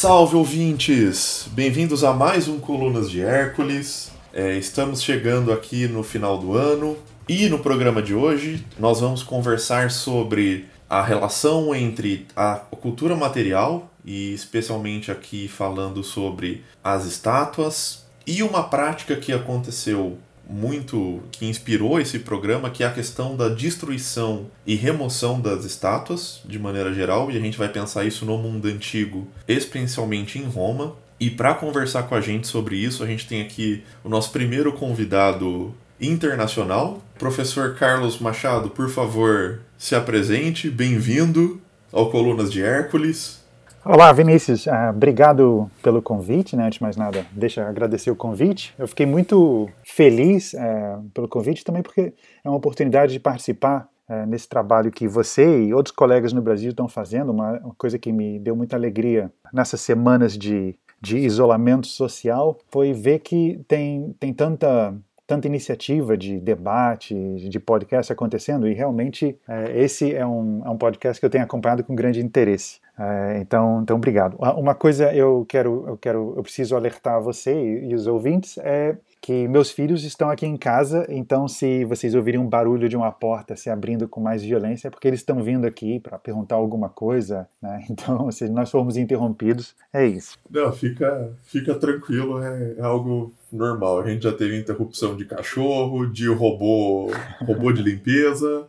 Salve ouvintes! Bem-vindos a mais um Colunas de Hércules. É, estamos chegando aqui no final do ano e no programa de hoje nós vamos conversar sobre a relação entre a cultura material e especialmente aqui falando sobre as estátuas e uma prática que aconteceu muito que inspirou esse programa, que é a questão da destruição e remoção das estátuas, de maneira geral, e a gente vai pensar isso no mundo antigo, especialmente em Roma. E para conversar com a gente sobre isso, a gente tem aqui o nosso primeiro convidado internacional, professor Carlos Machado. Por favor, se apresente, bem-vindo ao Colunas de Hércules. Olá, Vinícius. Uh, obrigado pelo convite, né? Antes de mais nada, deixa eu agradecer o convite. Eu fiquei muito feliz uh, pelo convite também porque é uma oportunidade de participar uh, nesse trabalho que você e outros colegas no Brasil estão fazendo, uma, uma coisa que me deu muita alegria nessas semanas de, de isolamento social, foi ver que tem, tem tanta tanta iniciativa de debate, de podcast acontecendo, e realmente é, esse é um, é um podcast que eu tenho acompanhado com grande interesse. É, então, então, obrigado. Uma coisa eu quero, eu quero, eu preciso alertar você e, e os ouvintes é que meus filhos estão aqui em casa, então se vocês ouvirem um barulho de uma porta se abrindo com mais violência, é porque eles estão vindo aqui para perguntar alguma coisa, né? Então, se nós formos interrompidos, é isso. Não, fica, fica tranquilo, é, é algo normal. A gente já teve interrupção de cachorro, de robô, robô de limpeza.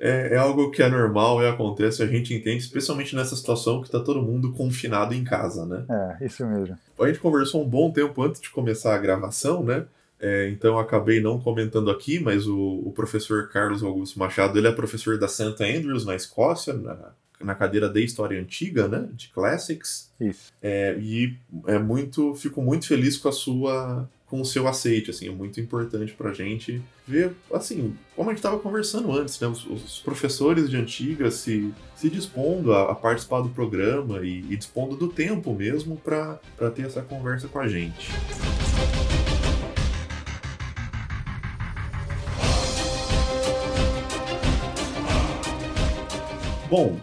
É, é algo que é normal e acontece, a gente entende, especialmente nessa situação que está todo mundo confinado em casa, né? É, isso mesmo. A gente conversou um bom tempo antes de começar a gravação, né? É, então acabei não comentando aqui, mas o, o, professor Carlos Augusto Machado ele é professor da St. Andrews na Escócia, na, na cadeira de História Antiga, né, de Classics. Isso. É, e é muito, fico muito feliz com a sua com o seu aceite, assim, é muito importante pra gente ver, assim, como a gente estava conversando antes, né, os, os, professores de antiga se, se dispondo a, a participar do programa e, e dispondo do tempo mesmo para ter essa conversa com a gente. Bom,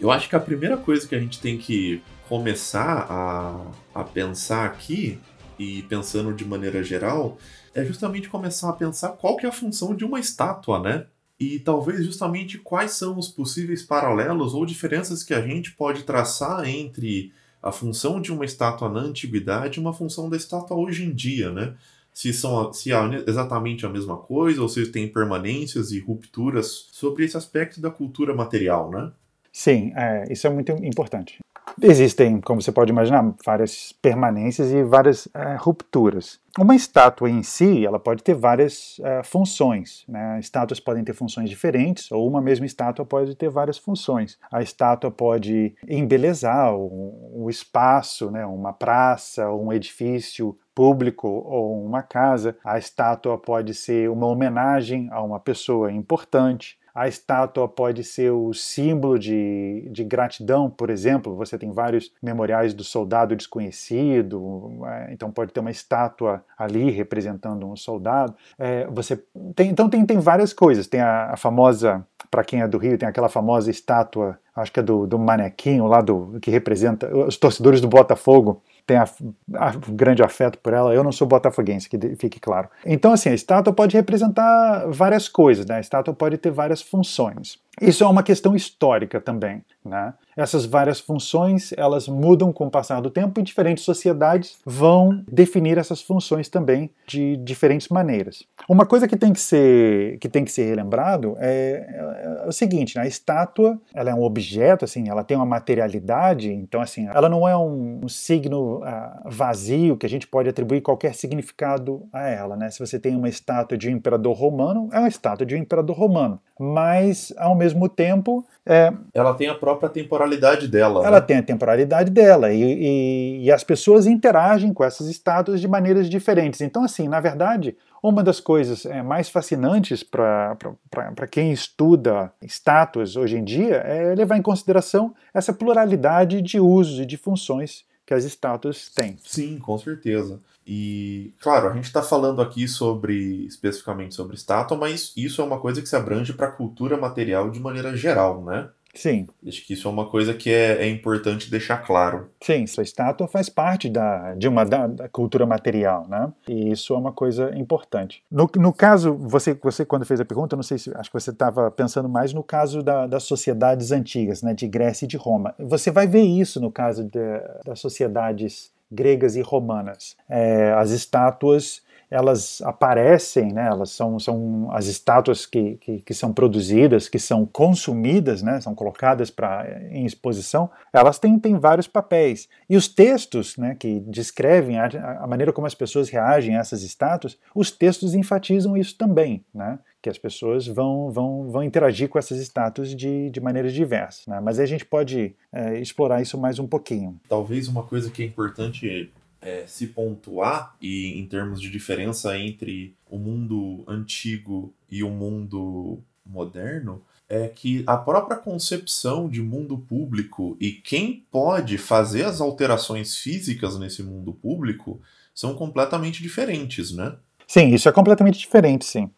eu acho que a primeira coisa que a gente tem que começar a, a pensar aqui e pensando de maneira geral, é justamente começar a pensar qual que é a função de uma estátua, né? E talvez justamente quais são os possíveis paralelos ou diferenças que a gente pode traçar entre a função de uma estátua na antiguidade e uma função da estátua hoje em dia, né? Se, são, se é exatamente a mesma coisa ou se tem permanências e rupturas sobre esse aspecto da cultura material, né? Sim, é, isso é muito importante. Existem, como você pode imaginar, várias permanências e várias é, rupturas. Uma estátua em si, ela pode ter várias é, funções. Né? Estátuas podem ter funções diferentes, ou uma mesma estátua pode ter várias funções. A estátua pode embelezar o, espaço, né? uma praça, um edifício público ou uma casa. A estátua pode ser uma homenagem a uma pessoa importante. A estátua pode ser o símbolo de, de gratidão, por exemplo. Você tem vários memoriais do soldado desconhecido, é, então pode ter uma estátua ali representando um soldado. É, você tem, então tem, tem várias coisas. Tem a, a famosa, para quem é do Rio, tem aquela famosa estátua, acho que é do, do manequinho lá do que representa os torcedores do Botafogo tem grande afeto por ela. Eu não sou botafoguense, que fique claro. Então, assim, a estátua pode representar várias coisas, né? A estátua pode ter várias funções. Isso é uma questão histórica também, né? Essas várias funções, elas mudam com o passar do tempo e diferentes sociedades vão definir essas funções também de diferentes maneiras. Uma coisa que tem que ser, que tem que ser relembrado é, é o seguinte, né? a estátua, ela é um objeto, assim, ela tem uma materialidade, então assim, ela não é um, um signo uh, vazio que a gente pode atribuir qualquer significado a ela, né? Se você tem uma estátua de um imperador romano, é uma estátua de um imperador romano, mas ao mesmo tempo é, ela tem a própria temporalidade dela. Ela né? tem a temporalidade dela e, e, e, as pessoas interagem com essas estátuas de maneiras diferentes. Então, assim, na verdade, uma das coisas é, mais fascinantes para quem estuda estátuas hoje em dia é levar em consideração essa pluralidade de usos e de funções que as estátuas têm. Sim, com certeza. E, claro, a gente está falando aqui sobre especificamente sobre estátua, mas isso é uma coisa que se abrange para a cultura material de maneira geral, né? Sim. Acho que isso é uma coisa que é, é importante deixar claro. Sim, sua estátua faz parte da, de uma da, da, cultura material, né? E isso é uma coisa importante. No, no caso, você, você quando fez a pergunta, não sei se acho que você estava pensando mais no caso da, das sociedades antigas, né, de Grécia e de Roma. Você vai ver isso no caso de, das sociedades gregas e romanas. É, as estátuas elas aparecem, né, elas são, são as estátuas que, que, que, são produzidas, que são consumidas, né, são colocadas pra, em exposição, elas têm, têm vários papéis. E os textos né, que descrevem a, a maneira como as pessoas reagem a essas estátuas, os textos enfatizam isso também, né, que as pessoas vão, vão, vão interagir com essas estátuas de, de maneiras diversas. Né, mas a gente pode é, explorar isso mais um pouquinho. Talvez uma coisa que é importante é, se pontuar, e em termos de diferença entre o mundo antigo e o mundo moderno, é que a própria concepção de mundo público e quem pode fazer as alterações físicas nesse mundo público são completamente diferentes, né? Sim, isso é completamente diferente, sim.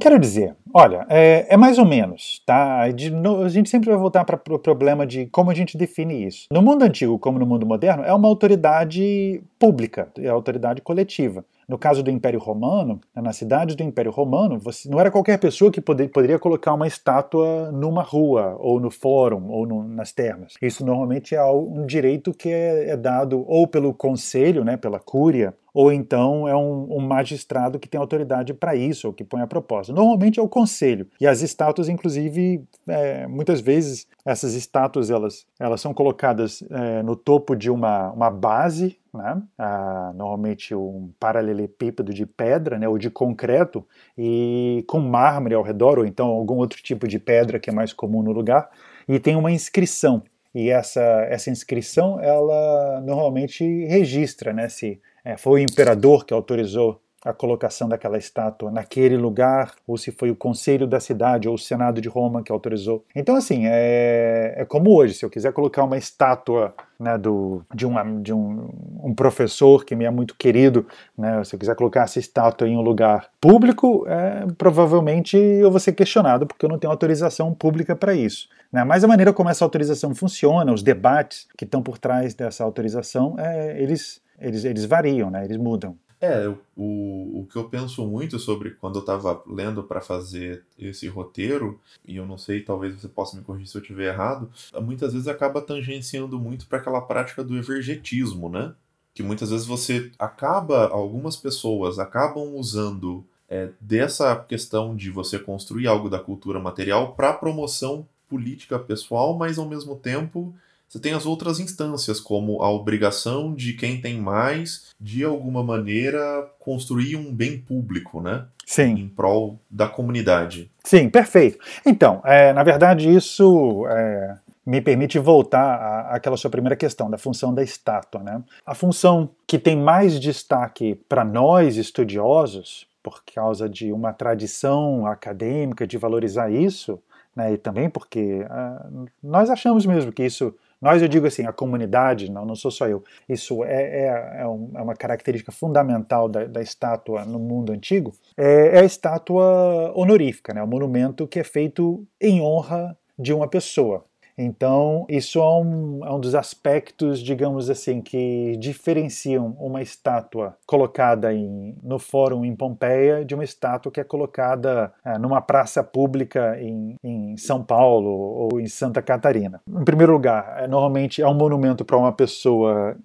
Quero dizer, olha, é, é, mais ou menos, tá? De, no, a gente sempre vai voltar para o pro problema de como a gente define isso. No mundo antigo, como no mundo moderno, é uma autoridade pública, é autoridade coletiva. No caso do Império Romano, né, nas cidades do Império Romano, você, não era qualquer pessoa que poder, poderia colocar uma estátua numa rua, ou no fórum, ou no, nas termas. Isso normalmente é um direito que é, é dado ou pelo conselho, né, pela cúria, ou então é um, um magistrado que tem autoridade para isso, ou que põe a proposta. Normalmente é o conselho. E as estátuas, inclusive, é, muitas vezes essas estátuas elas, elas são colocadas é, no topo de uma, uma base né? Ah, normalmente um paralelepípedo de pedra né, ou de concreto e com mármore ao redor ou então algum outro tipo de pedra que é mais comum no lugar e tem uma inscrição e essa, essa inscrição ela normalmente registra né, se é, foi o imperador que autorizou a colocação daquela estátua naquele lugar, ou se foi o conselho da cidade ou o senado de Roma que autorizou. Então, assim, é, é como hoje, se eu quiser colocar uma estátua né, do, de, uma, de um, um, professor que me é muito querido, né, se eu quiser colocar essa estátua em um lugar público, é, provavelmente eu vou ser questionado porque eu não tenho autorização pública para isso. Né? Mas a maneira como essa autorização funciona, os debates que estão por trás dessa autorização, é, eles, eles, eles variam, né, eles mudam. É, o, o que eu penso muito sobre quando eu estava lendo para fazer esse roteiro, e eu não sei, talvez você possa me corrigir se eu estiver errado, muitas vezes acaba tangenciando muito para aquela prática do evergetismo, né? Que muitas vezes você acaba, algumas pessoas acabam usando é, dessa questão de você construir algo da cultura material para promoção política pessoal, mas ao mesmo tempo você tem as outras instâncias, como a obrigação de quem tem mais, de alguma maneira, construir um bem público, né? Sim. Em prol da comunidade. Sim, perfeito. Então, é, na verdade, isso é, me permite voltar àquela sua primeira questão, da função da estátua. Né? A função que tem mais destaque para nós estudiosos, por causa de uma tradição acadêmica de valorizar isso, né, e também porque uh, nós achamos mesmo que isso nós, eu digo assim, a comunidade, não, não sou só eu, isso é, é, é, é uma característica fundamental da, da, estátua no mundo antigo, é, é a estátua honorífica, né, o monumento que é feito em honra de uma pessoa. Então, isso é um, é um, dos aspectos, digamos assim, que diferenciam uma estátua colocada em, no fórum em Pompeia de uma estátua que é colocada é, numa praça pública em, em, São Paulo ou em Santa Catarina. Em primeiro lugar, é, normalmente é um monumento para uma pessoa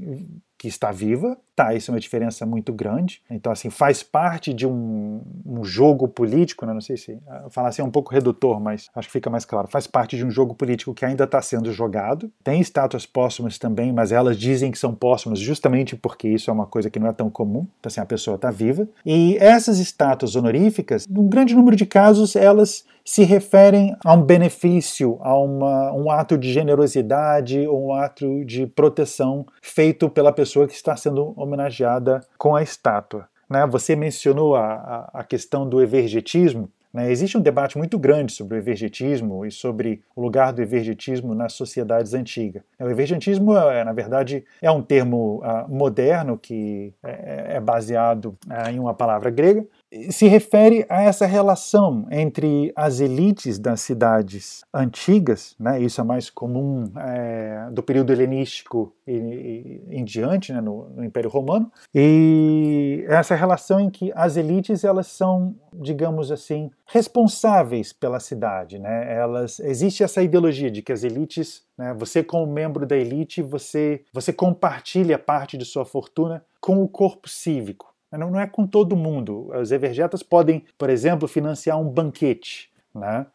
que está viva, tá, isso é uma diferença muito grande. Então, assim, faz parte de um, um jogo político, né? não sei se ah, falar assim é um pouco redutor, mas acho que fica mais claro. Faz parte de um jogo político que ainda está sendo jogado. Tem estátuas póstumas também, mas elas dizem que são póstumas justamente porque isso é uma coisa que não é tão comum. Então, assim, a pessoa está viva. E essas estátuas honoríficas, num grande número de casos, elas se referem a um benefício, a uma, um ato de generosidade ou um ato de proteção feito pela pessoa que está sendo homenageada com a estátua. Né? Você mencionou a, a, a questão do evergetismo. Né? Existe um debate muito grande sobre o evergetismo e sobre o lugar do evergetismo nas sociedades antigas. O evergetismo, é, na verdade, é um termo uh, moderno que é, é baseado uh, em uma palavra grega se refere a essa relação entre as elites das cidades antigas, né, isso é mais comum é, do período helenístico e, e, em diante, né, no, no, Império Romano, e essa relação em que as elites elas são, digamos assim, responsáveis pela cidade, né, elas existe essa ideologia de que as elites, né, você como membro da elite, você você compartilha parte de sua fortuna com o corpo cívico. Não, não é com todo mundo. Os evergetas podem, por exemplo, financiar um banquete, né?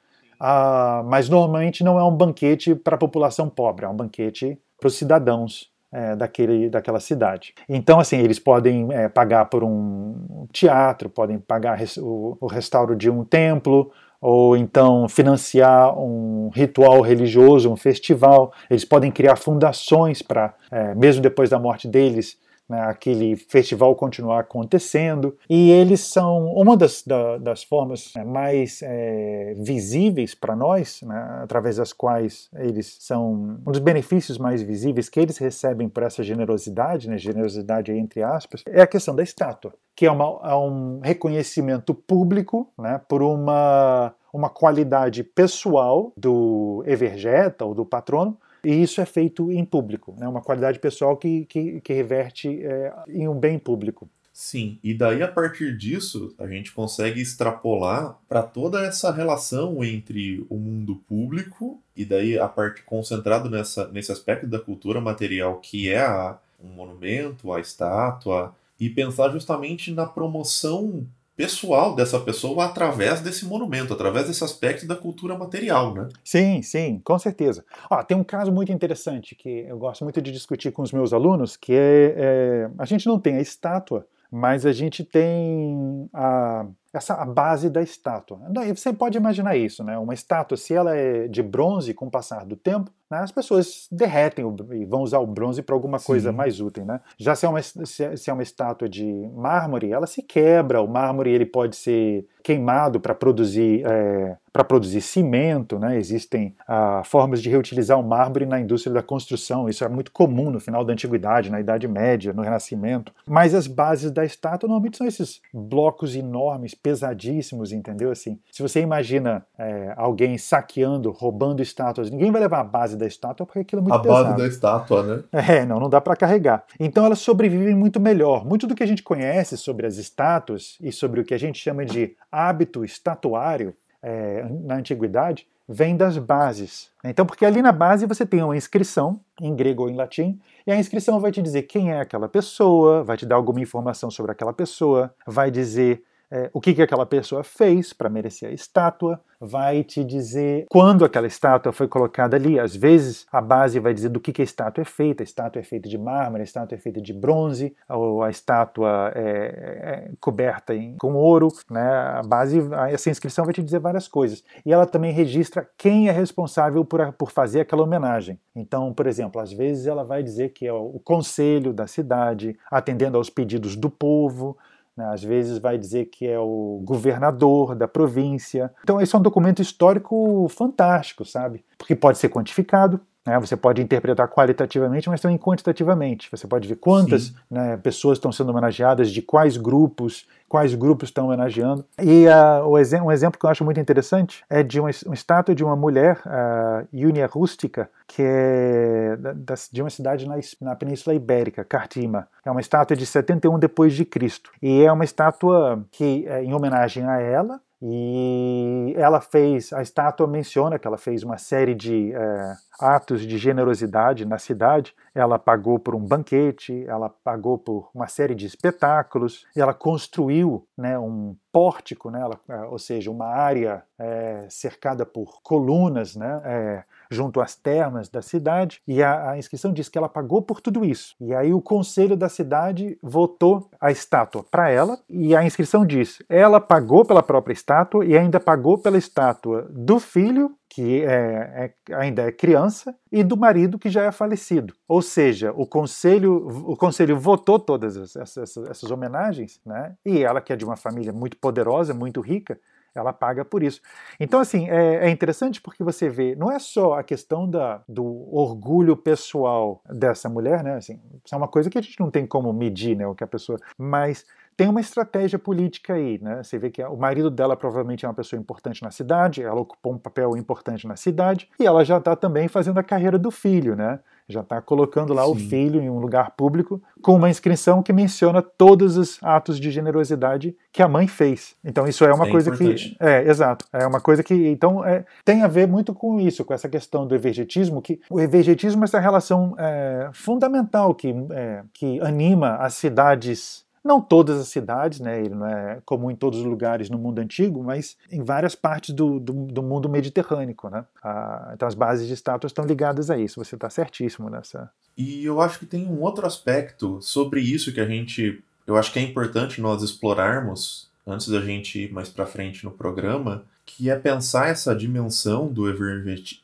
Ah, mas normalmente não é um banquete para a população pobre, é um banquete para os cidadãos é, daquele, daquela cidade. Então, assim, eles podem é, pagar por um teatro, podem pagar o, o restauro de um templo, ou então financiar um ritual religioso, um festival. Eles podem criar fundações para, é, mesmo depois da morte deles, né, aquele festival continuar acontecendo. E eles são uma das, da, das formas né, mais é, visíveis para nós, né, através das quais eles são um dos benefícios mais visíveis que eles recebem por essa generosidade, né, generosidade entre aspas, é a questão da estátua, que é, uma, é um reconhecimento público né, por uma uma qualidade pessoal do evergeta ou do patrono e isso é feito em público, né? uma qualidade pessoal que, que, que reverte é, em um bem público. Sim, e daí a partir disso a gente consegue extrapolar para toda essa relação entre o mundo público e daí a parte concentrado nessa, nesse aspecto da cultura material que é a, um monumento, a estátua, e pensar justamente na promoção pessoal dessa pessoa através desse monumento, através desse aspecto da cultura material, né? Sim, sim, com certeza. Ah, tem um caso muito interessante que eu gosto muito de discutir com os meus alunos, que é, é a gente não tem a estátua, mas a gente tem a, essa a base da estátua. Você pode imaginar isso, né? Uma estátua, se ela é de bronze, com o passar do tempo, né, as pessoas derretem e vão usar o bronze para alguma Sim. coisa mais útil, né? Já se é, uma, se é uma estátua de mármore, ela se quebra, o mármore ele pode ser queimado para produzir é, para produzir cimento, né? Existem ah, formas de reutilizar o mármore na indústria da construção. Isso é muito comum no final da antiguidade, na Idade Média, no Renascimento. Mas as bases da estátua normalmente são esses blocos enormes, pesadíssimos, entendeu? Assim, se você imagina é, alguém saqueando, roubando estátuas, ninguém vai levar a base da estátua porque aquilo é muito a pesado. A base da estátua, né? É, não, não dá para carregar. Então elas sobrevivem muito melhor. Muito do que a gente conhece sobre as estátuas e sobre o que a gente chama de hábito estatuário é, na antiguidade vem das bases. Então, porque ali na base você tem uma inscrição, em grego ou em latim, e a inscrição vai te dizer quem é aquela pessoa, vai te dar alguma informação sobre aquela pessoa, vai dizer é, o que, que aquela pessoa fez para merecer a estátua, vai te dizer quando aquela estátua foi colocada ali. Às vezes a base vai dizer do que, que a estátua é feita. A estátua é feita de mármore, a estátua é feita de bronze, ou a estátua é, é coberta em, com ouro. Né? A base, essa inscrição vai te dizer várias coisas. E ela também registra quem é responsável por, por fazer aquela homenagem. Então, por exemplo, às vezes ela vai dizer que é o conselho da cidade, atendendo aos pedidos do povo. Né? Às vezes vai dizer que é o governador da província. Então, esse é um documento histórico fantástico, sabe? Porque pode ser quantificado, né? Você pode interpretar qualitativamente, mas também quantitativamente. Você pode ver quantas né, pessoas estão sendo homenageadas, de quais grupos, quais grupos estão homenageando. E uh, um exemplo que eu acho muito interessante é de uma, uma estátua de uma mulher, uh, Iunia Rústica, que é da, de uma cidade na, na Península Ibérica, Cartima. É uma estátua de 71 depois de Cristo. E é uma estátua que é em homenagem a ela, e ela fez, a estátua menciona que ela fez uma série de é, atos de generosidade na cidade. Ela pagou por um banquete, ela pagou por uma série de espetáculos, ela construiu né, um pórtico, né, ela, é, ou seja, uma área é, cercada por colunas, né, é, junto às termas da cidade, e a, a, inscrição diz que ela pagou por tudo isso. E aí o conselho da cidade votou a estátua para ela, e a inscrição diz: ela pagou pela própria estátua e ainda pagou pela estátua do filho que é, é, ainda é criança, e do marido que já é falecido. Ou seja, o conselho, o conselho votou todas essas, essas homenagens, né? e ela, que é de uma família muito poderosa, muito rica, ela paga por isso. Então, assim, é, é, interessante porque você vê, não é só a questão da, do orgulho pessoal dessa mulher, né? Assim, isso é uma coisa que a gente não tem como medir, né? O que a pessoa. Mas tem uma estratégia política aí, né? Você vê que o marido dela provavelmente é uma pessoa importante na cidade, ela ocupou um papel importante na cidade, e ela já está também fazendo a carreira do filho, né? Já está colocando lá Sim. o filho em um lugar público com uma inscrição que menciona todos os atos de generosidade que a mãe fez. Então isso é uma é coisa importante. que é exato, é uma coisa que então é, tem a ver muito com isso, com essa questão do evergetismo, que o evergetismo é essa relação é, fundamental que é, que anima as cidades não todas as cidades, né, ele não é comum em todos os lugares no mundo antigo, mas em várias partes do, do, do mundo mediterrâneo. Né? Ah, então as bases de estátuas estão ligadas a isso, você está certíssimo nessa. E eu acho que tem um outro aspecto sobre isso que a gente. Eu acho que é importante nós explorarmos antes da gente ir mais para frente no programa, que é pensar essa dimensão do,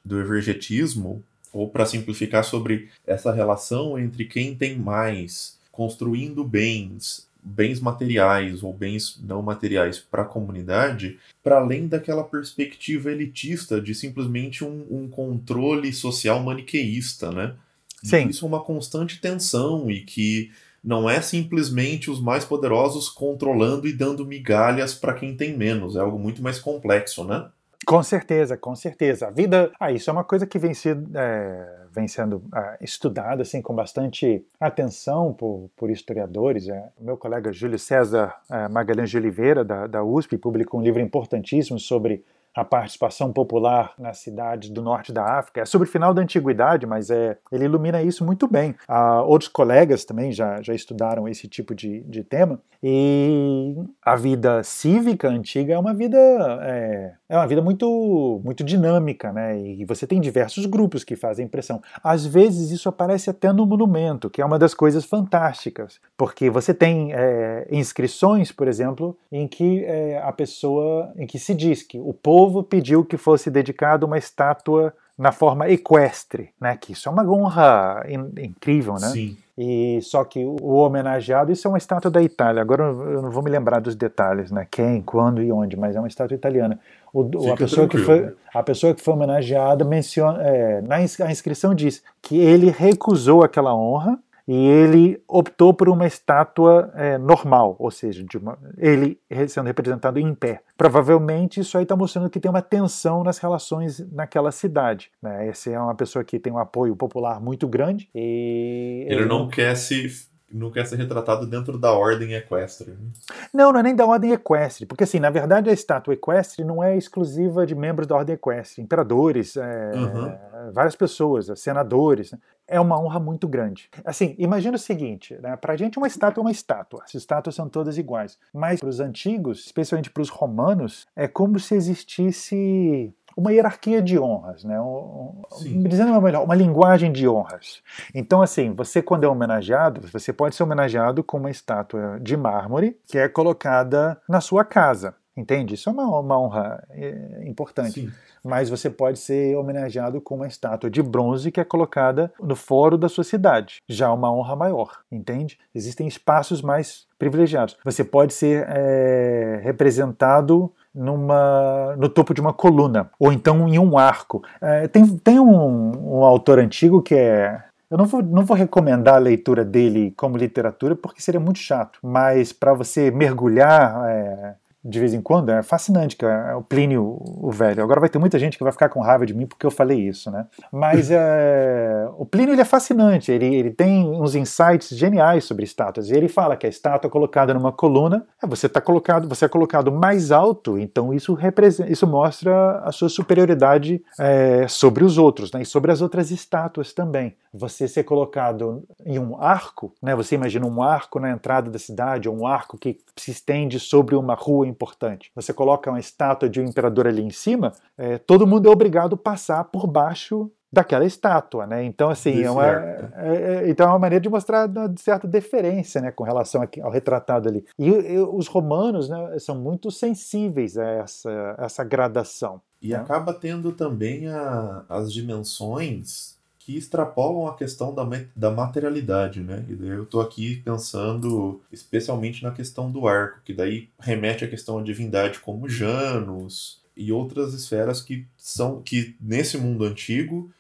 do evergetismo, ou para simplificar sobre essa relação entre quem tem mais, construindo bens, bens materiais ou bens não materiais para a comunidade, para além daquela perspectiva elitista de simplesmente um, um controle social maniqueísta, né? Sim. Isso é uma constante tensão e que não é simplesmente os mais poderosos controlando e dando migalhas para quem tem menos, é algo muito mais complexo, né? Com certeza, com certeza. A vida, ah, isso é uma coisa que vem, sido, é, vem sendo é, estudada assim, com bastante atenção por, por historiadores. É. O meu colega Júlio César é, Magalhães de Oliveira, da, da USP, publicou um livro importantíssimo sobre a participação popular nas cidades do norte da África. É sobre o final da antiguidade, mas é, ele ilumina isso muito bem. Ah, outros colegas também já, já estudaram esse tipo de, de tema. E a vida cívica antiga é uma vida é, é uma vida muito muito dinâmica, né? E você tem diversos grupos que fazem pressão. Às vezes isso aparece até no monumento, que é uma das coisas fantásticas, porque você tem é, inscrições, por exemplo, em que é, a pessoa, em que se diz que o povo povo pediu que fosse dedicada uma estátua na forma equestre, né? Que isso é uma honra in incrível, né? Sim. E só que o homenageado, isso é uma estátua da Itália. Agora eu não vou me lembrar dos detalhes, né? Quem, quando e onde, mas é uma estátua italiana. O, a, pessoa que foi, a pessoa que foi homenageada menciona, é, na a inscrição diz que ele recusou aquela honra e ele optou por uma estátua é, normal, ou seja, de uma, ele sendo representado em pé. Provavelmente isso aí está mostrando que tem uma tensão nas relações naquela cidade. Né? Essa é uma pessoa que tem um apoio popular muito grande e ele, ele não quer se não quer ser retratado dentro da ordem equestre. Não, não é nem da ordem equestre, porque assim, na verdade a estátua equestre não é exclusiva de membros da ordem equestre, imperadores, é, uhum. várias pessoas, senadores. Né? É uma honra muito grande. Assim, imagina o seguinte, né? pra gente uma estátua é uma estátua, as estátuas são todas iguais, mas para os antigos, especialmente para os romanos, é como se existisse uma hierarquia de honras, né? Um, dizendo melhor, uma linguagem de honras. Então, assim, você quando é homenageado, você pode ser homenageado com uma estátua de mármore que é colocada na sua casa. Entende? Isso é uma, uma honra é, importante. Sim. Mas você pode ser homenageado com uma estátua de bronze que é colocada no fórum da sua cidade. Já uma honra maior, entende? Existem espaços mais privilegiados. Você pode ser é, representado numa, no topo de uma coluna, ou então em um arco. É, tem tem um, um autor antigo que é eu não vou, não vou recomendar a leitura dele como literatura porque seria muito chato, mas para você mergulhar é, de vez em quando, é fascinante, que é o Plínio o Velho. Agora vai ter muita gente que vai ficar com raiva de mim porque eu falei isso, né? Mas é, o Plínio ele é fascinante, ele, ele tem uns insights geniais sobre estátuas. E ele fala que a estátua colocada numa coluna, é, você tá colocado, você é colocado mais alto, então isso representa, isso mostra a sua superioridade é, sobre os outros, né? E sobre as outras estátuas também. Você ser colocado em um arco, né? Você imagina um arco na entrada da cidade, ou um arco que se estende sobre uma rua importante. Você coloca uma estátua de um imperador ali em cima, é, todo mundo é obrigado a passar por baixo daquela estátua, né? Então assim é uma, é, é, então é uma maneira de mostrar uma certa deferência, né, com relação ao retratado ali. E, e os romanos, né, são muito sensíveis a essa, essa gradação. E né? acaba tendo também a, as dimensões que extrapolam a questão da, da materialidade, né? E daí eu tô aqui pensando especialmente na questão do arco, que daí remete à questão da divindade como Janus e outras esferas que são que nesse mundo antigo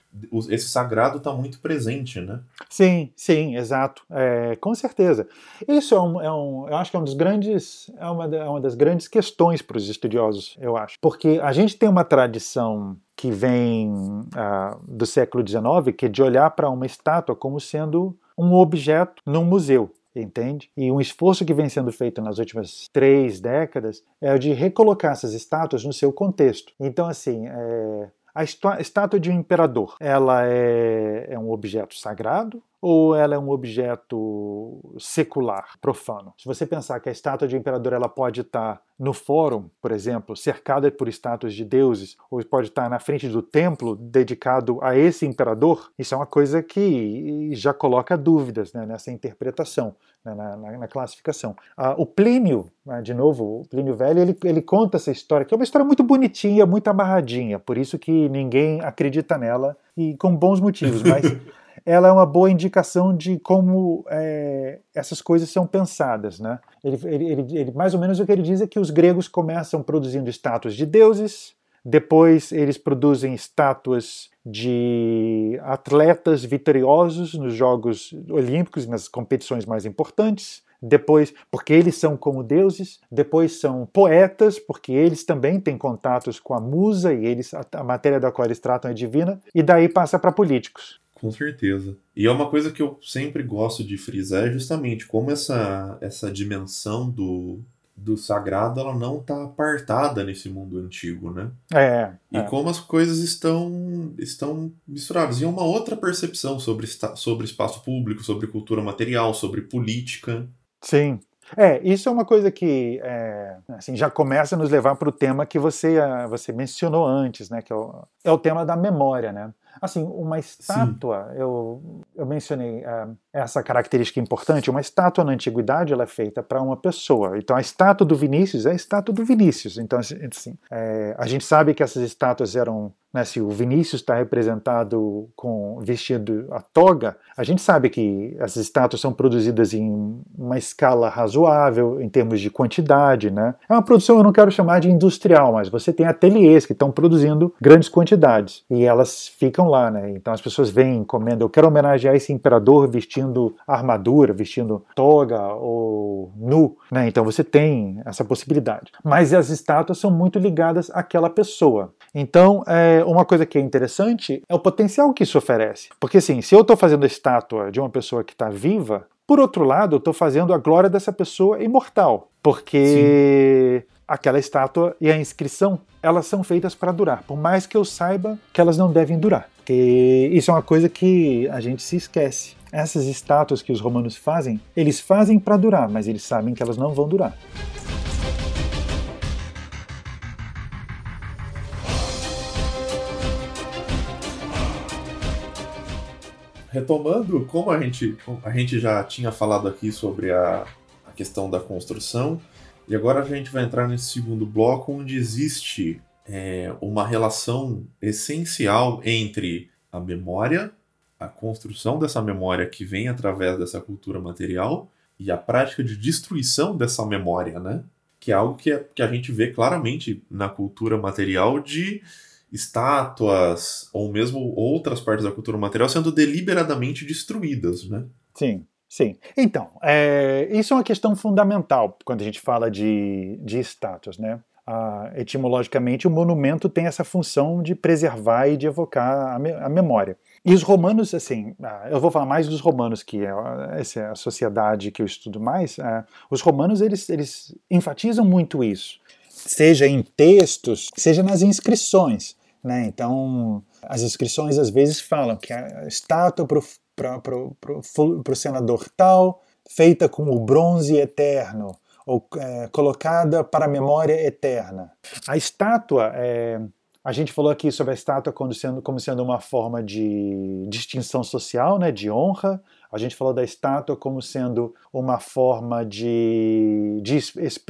esse sagrado está muito presente, né? Sim, sim, exato, é, com certeza. Isso é um, é um, eu acho que é um dos grandes, é uma, é uma das grandes questões para os estudiosos, eu acho, porque a gente tem uma tradição que vem uh, do século XIX, que é de olhar para uma estátua como sendo um objeto num museu entende? E um esforço que vem sendo feito nas últimas três décadas é o de recolocar essas estátuas no seu contexto. Então, assim, é, a estátua de um imperador, ela é, é um objeto sagrado ou ela é um objeto secular, profano? Se você pensar que a estátua de um imperador ela pode estar no fórum, por exemplo, cercada por estátuas de deuses, ou pode estar na frente do templo dedicado a esse imperador, isso é uma coisa que já coloca dúvidas né, nessa interpretação, né, na, na, na, classificação. Ah, o Plínio, né, de novo, o Plínio Velho, ele, ele conta essa história, que é uma história muito bonitinha, muito amarradinha, por isso que ninguém acredita nela, e com bons motivos, mas ela é uma boa indicação de como é, essas coisas são pensadas. Né? Ele, ele, ele, ele, mais ou menos o que ele diz é que os gregos começam produzindo estátuas de deuses, depois eles produzem estátuas de atletas vitoriosos nos Jogos Olímpicos, nas competições mais importantes. Depois, porque eles são como deuses, depois são poetas, porque eles também têm contatos com a musa e eles a, a matéria da qual eles tratam é divina, e daí passa para políticos. Com certeza. E é uma coisa que eu sempre gosto de frisar é justamente como essa, essa dimensão do, do sagrado ela não está apartada nesse mundo antigo, né? É. E é. como as coisas estão estão misturadas. E é uma outra percepção sobre, sobre espaço público, sobre cultura material, sobre política. Sim. É, isso é uma coisa que é, assim, já começa a nos levar para o tema que você, você mencionou antes, né? Que é o, é o tema da memória, né? Assim, uma estátua, eu, eu mencionei uh, essa característica importante, uma estátua na antiguidade ela é feita para uma pessoa. Então a estátua do Vinícius é a estátua do Vinícius. Então, assim, assim é, a gente sabe que essas estátuas eram né, se o Vinícius está representado com vestido a toga, a gente sabe que essas estátuas são produzidas em uma escala razoável em termos de quantidade, né? É uma produção eu não quero chamar de industrial, mas você tem ateliês que estão produzindo grandes quantidades e elas ficam lá, né? Então as pessoas vêm encomendam, eu quero homenagear esse imperador vestindo armadura, vestindo toga ou nu, né? Então você tem essa possibilidade. Mas as estátuas são muito ligadas àquela pessoa. Então, é, uma coisa que é interessante é o potencial que isso oferece. Porque, assim, se eu estou fazendo a estátua de uma pessoa que está viva, por outro lado, eu estou fazendo a glória dessa pessoa imortal. Porque Sim. Aquela estátua e a inscrição, elas são feitas para durar. Por mais que eu saiba que elas não devem durar. Porque isso é uma coisa que a gente se esquece. Essas estátuas que os romanos fazem, eles fazem para durar, mas eles sabem que elas não vão durar. retomando, como a gente, a gente já tinha falado aqui sobre a, a questão da construção, e agora a gente vai entrar nesse segundo bloco onde existe é, uma relação essencial entre a memória, a construção dessa memória que vem através dessa cultura material e a prática de destruição dessa memória, né? Que é algo que, é, que a gente vê claramente na cultura material de estátuas ou mesmo outras partes da cultura material sendo deliberadamente destruídas, né? Sim, sim. Então, é, isso é uma questão fundamental quando a gente fala de, de estátuas, né? Ah, etimologicamente, o monumento tem essa função de preservar e de evocar a, me a memória. E os romanos, assim, ah, eu vou falar mais dos romanos, que é, essa é a sociedade que eu estudo mais. Ah, os romanos, eles, eles enfatizam muito isso, seja em textos, seja nas inscrições. Né? Então, as inscrições às vezes falam que a estátua para o senador tal, feita com o bronze eterno, ou é, colocada para a memória eterna. A estátua, é, a gente falou aqui sobre a estátua como sendo, como sendo uma forma de distinção social, né, de honra. A gente falou da estátua como sendo uma forma de, de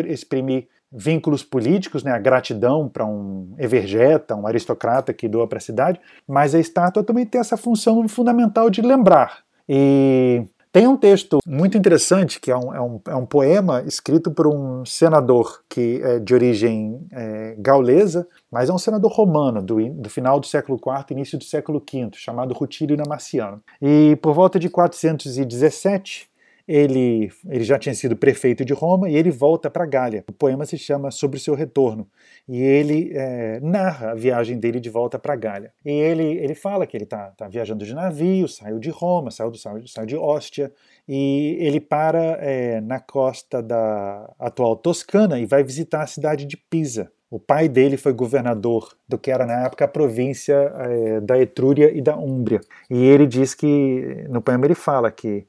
exprimir vínculos políticos, né, a gratidão para um evergeta, um aristocrata que doa para a cidade, mas a estátua também tem essa função fundamental de lembrar. E Tem um texto muito interessante, que é um, é um, é um poema escrito por um senador que é de origem é, gaulesa, mas é um senador romano do, do final do século IV início do século V, chamado Rutilio Namaciano. E por volta de 417, ele, ele já tinha sido prefeito de Roma e ele volta para Gália. O poema se chama Sobre o seu retorno e ele é, narra a viagem dele de volta para Gália. E ele, ele fala que ele está tá viajando de navio, saiu de Roma, saiu, do, saiu, de Ostia e ele para é, na costa da atual Toscana e vai visitar a cidade de Pisa. O pai dele foi governador do que era na época a província é, da Etrúria e da Úmbria. E ele diz que, no poema ele fala que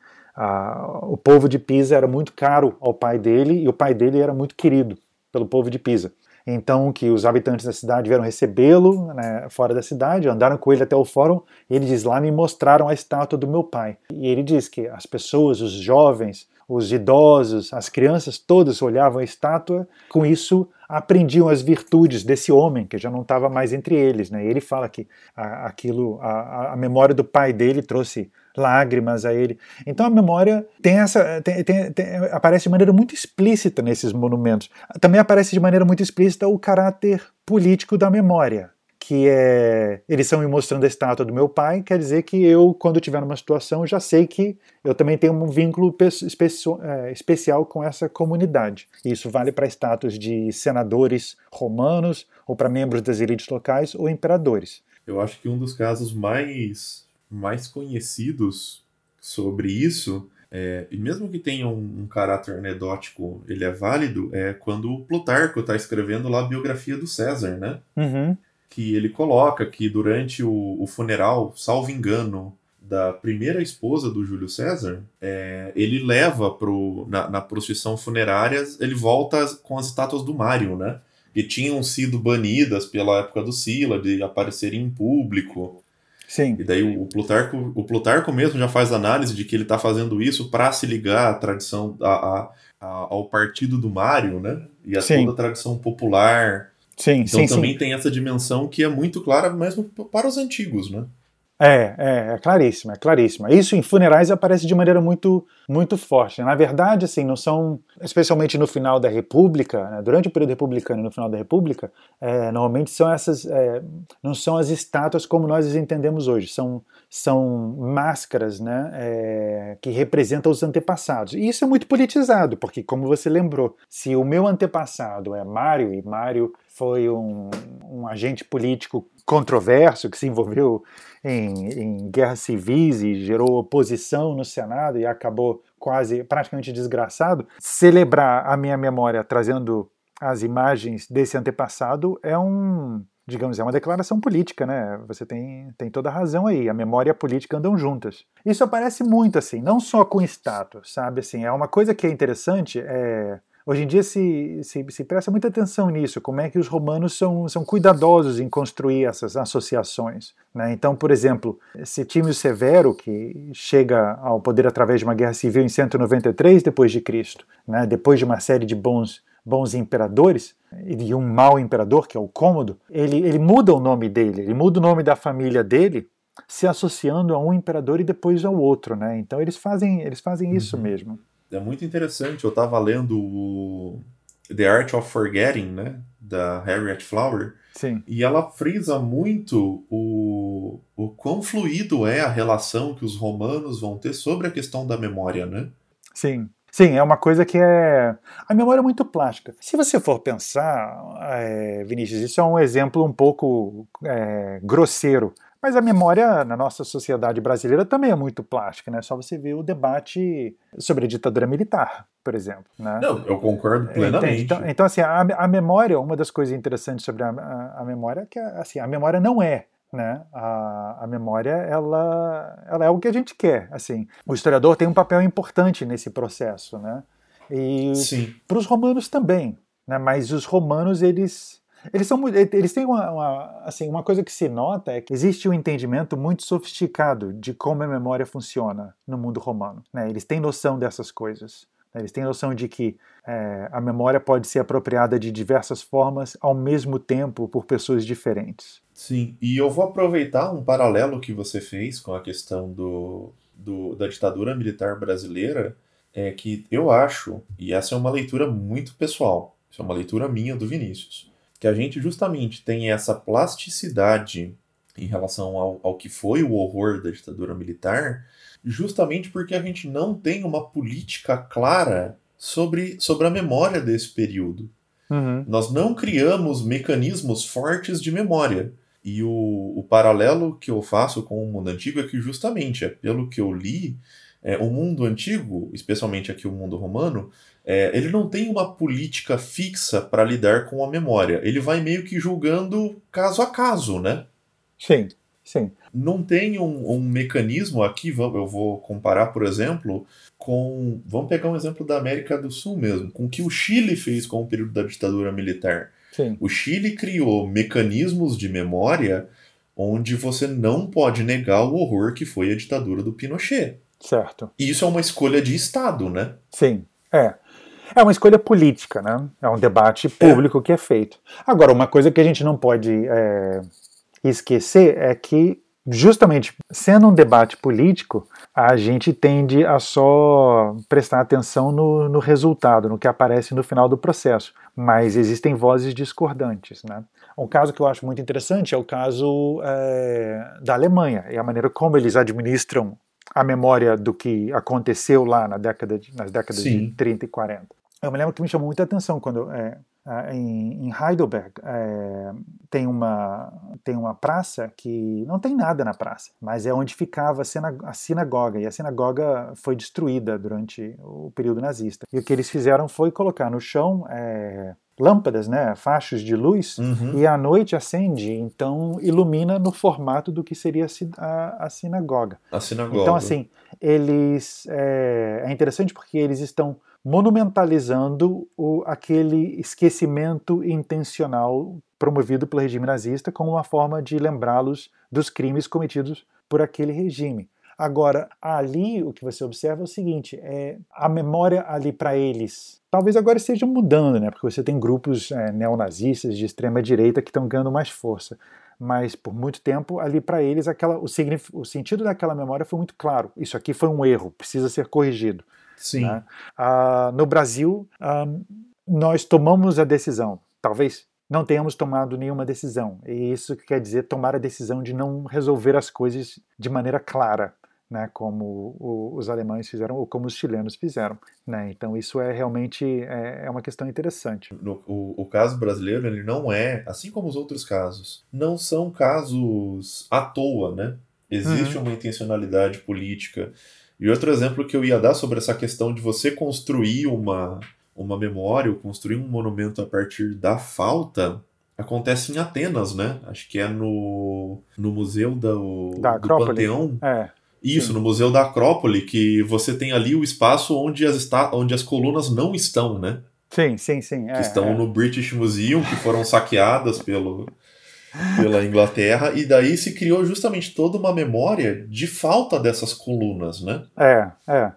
o povo de Pisa era muito caro ao pai dele e o pai dele era muito querido pelo povo de Pisa. Então, que os habitantes da cidade vieram recebê-lo né, fora da cidade, andaram com ele até o fórum, e ele diz: Lá me mostraram a estátua do meu pai. E ele diz que as pessoas, os jovens, os idosos, as crianças, todos olhavam a estátua, com isso aprendiam as virtudes desse homem que já não estava mais entre eles. Né? E ele fala que a, aquilo, a, a memória do pai dele trouxe lágrimas a ele. Então a memória tem essa tem, tem, tem, aparece de maneira muito explícita nesses monumentos. Também aparece de maneira muito explícita o caráter político da memória, que é eles estão me mostrando a estátua do meu pai, quer dizer que eu quando estiver numa situação já sei que eu também tenho um vínculo é, especial com essa comunidade. Isso vale para estátuas de senadores romanos ou para membros das elites locais ou imperadores. Eu acho que um dos casos mais mais conhecidos sobre isso, é, e mesmo que tenha um, um, caráter anedótico, ele é válido, é quando o Plutarco está escrevendo lá a biografia do César, né? Uhum. Que ele coloca que durante o, o, funeral, salvo engano, da primeira esposa do Júlio César, é, ele leva pro, na, na procissão funerária, ele volta com as estátuas do Mário, né? Que tinham sido banidas pela época do Sila, de aparecerem em público. Sim. E daí o Plutarco, o Plutarco mesmo já faz análise de que ele está fazendo isso para se ligar à tradição, a, a, ao partido do Mário, né? E a sim. toda a tradição popular. Sim, então sim, também sim. tem essa dimensão que é muito clara mesmo para os antigos, né? É, é, é claríssima, é claríssima. Isso em funerais aparece de maneira muito, muito forte. Na verdade, assim, não são, especialmente no final da República, né, durante o período republicano e no final da República, é, normalmente são essas, é, não são as estátuas como nós as entendemos hoje, são, são máscaras, né, é, que representam os antepassados. E isso é muito politizado, porque como você lembrou, se o meu antepassado é Mário e Mário foi um, um agente político controverso que se envolveu em, em guerras civis e gerou oposição no Senado e acabou quase praticamente desgraçado, celebrar a minha memória trazendo as imagens desse antepassado é um, digamos, é uma declaração política, né? Você tem, tem toda a razão aí. A memória e a política andam juntas. Isso aparece muito assim, não só com estátuas, sabe? Assim, é uma coisa que é interessante, é Hoje em dia se, se, se, presta muita atenção nisso, como é que os romanos são, são cuidadosos em construir essas associações. Né? Então, por exemplo, Setímio Severo, que chega ao poder através de uma guerra civil em 193 depois de Cristo, né? depois de uma série de bons bons imperadores e um mau imperador que é o Cômodo, ele, ele muda o nome dele, ele muda o nome da família dele se associando a um imperador e depois ao outro, né? Então eles fazem eles fazem isso uhum. mesmo é muito interessante. Eu estava lendo o The Art of Forgetting, né? Da Harriet Flower. Sim. E ela frisa muito o, o quão fluido é a relação que os romanos vão ter sobre a questão da memória, né? Sim. Sim, é uma coisa que é. A memória é muito plástica. Se você for pensar, é, Vinícius, isso é um exemplo um pouco é, grosseiro. Mas a memória na nossa sociedade brasileira também é muito plástica, né? Só você ver o debate sobre a ditadura militar, por exemplo. Né? Não, eu concordo plenamente. Então, então assim, a, a, memória, uma das coisas interessantes sobre a, a, a memória é que assim, a memória não é né? A, a, memória ela, ela é o que a gente quer. Assim, o historiador tem um papel importante nesse processo, né? E para os romanos também, né? Mas os romanos eles eles, são, eles têm uma, uma, assim, uma coisa que se nota é que existe um entendimento muito sofisticado de como a memória funciona no mundo romano. Né? Eles têm noção dessas coisas. Né? Eles têm noção de que é, a memória pode ser apropriada de diversas formas ao mesmo tempo por pessoas diferentes. Sim, e eu vou aproveitar um paralelo que você fez com a questão do, do, da ditadura militar brasileira é que eu acho, e essa é uma leitura muito pessoal, isso é uma leitura minha do Vinícius, que a gente justamente tem essa plasticidade em relação ao, ao que foi o horror da ditadura militar, justamente porque a gente não tem uma política clara sobre, sobre a memória desse período. Uhum. Nós não criamos mecanismos fortes de memória. E o, o paralelo que eu faço com o mundo antigo é que, justamente, é pelo que eu li, é, o mundo antigo, especialmente aqui o mundo romano, é, ele não tem uma política fixa para lidar com a memória. Ele vai meio que julgando caso a caso, né? Sim, sim. Não tem um, um mecanismo aqui, eu vou comparar, por exemplo, com. Vamos pegar um exemplo da América do Sul mesmo, com o que o Chile fez com o período da ditadura militar. Sim. O Chile criou mecanismos de memória onde você não pode negar o horror que foi a ditadura do Pinochet. Certo. E isso é uma escolha de Estado, né? Sim, é. É uma escolha política, né? É um debate público é. que é feito. Agora, uma coisa que a gente não pode é, esquecer é que, justamente sendo um debate político, a gente tende a só prestar atenção no, no resultado, no que aparece no final do processo. Mas existem vozes discordantes, né? Um caso que eu acho muito interessante é o caso é, da Alemanha e a maneira como eles administram a memória do que aconteceu lá na década de, nas décadas Sim. de 30 e 40. Eu me lembro que me chamou muita atenção quando é, em, Heidelberg é, tem, uma, tem uma praça que não tem nada na praça, mas é onde ficava a sinagoga, e a sinagoga foi destruída durante o período nazista. E o que eles fizeram foi colocar no chão é, lâmpadas, né, fachos de luz, uhum. e à noite acende, então ilumina no formato do que seria a, a sinagoga. A sinagoga. Então, assim, eles. É, é interessante porque eles estão monumentalizando o, aquele esquecimento intencional promovido pelo regime nazista como uma forma de lembrá-los dos crimes cometidos por aquele regime. Agora, ali o que você observa é o seguinte: é a memória ali para eles. Talvez agora esteja mudando, né? Porque você tem grupos é, neonazistas de extrema direita que estão ganhando mais força. Mas por muito tempo ali para eles aquela, o, o sentido daquela memória foi muito claro. Isso aqui foi um erro, precisa ser corrigido. Sim. Né? Ah, no Brasil, ah, nós tomamos a decisão. Talvez não tenhamos tomado nenhuma decisão. E isso quer dizer tomar a decisão de não resolver as coisas de maneira clara né, como o, os alemães fizeram ou como os chilenos fizeram. Né? Então isso é realmente é, é uma questão interessante. No, o, o, caso brasileiro ele não é, assim como os outros casos, não são casos à toa, né? Existe uhum. uma intencionalidade política. E outro exemplo que eu ia dar sobre essa questão de você construir uma, uma memória, ou construir um monumento a partir da falta, acontece em Atenas, né? Acho que é no, no Museu do, da do Panteão. É. Isso, Sim. no Museu da Acrópole, que você tem ali o espaço onde as, onde as colunas não estão, né? Sim, sim, sim. É, que estão é. no British Museum, que foram saqueadas pelo, pela Inglaterra, e daí se criou justamente toda uma memória de falta dessas colunas, né? É, é.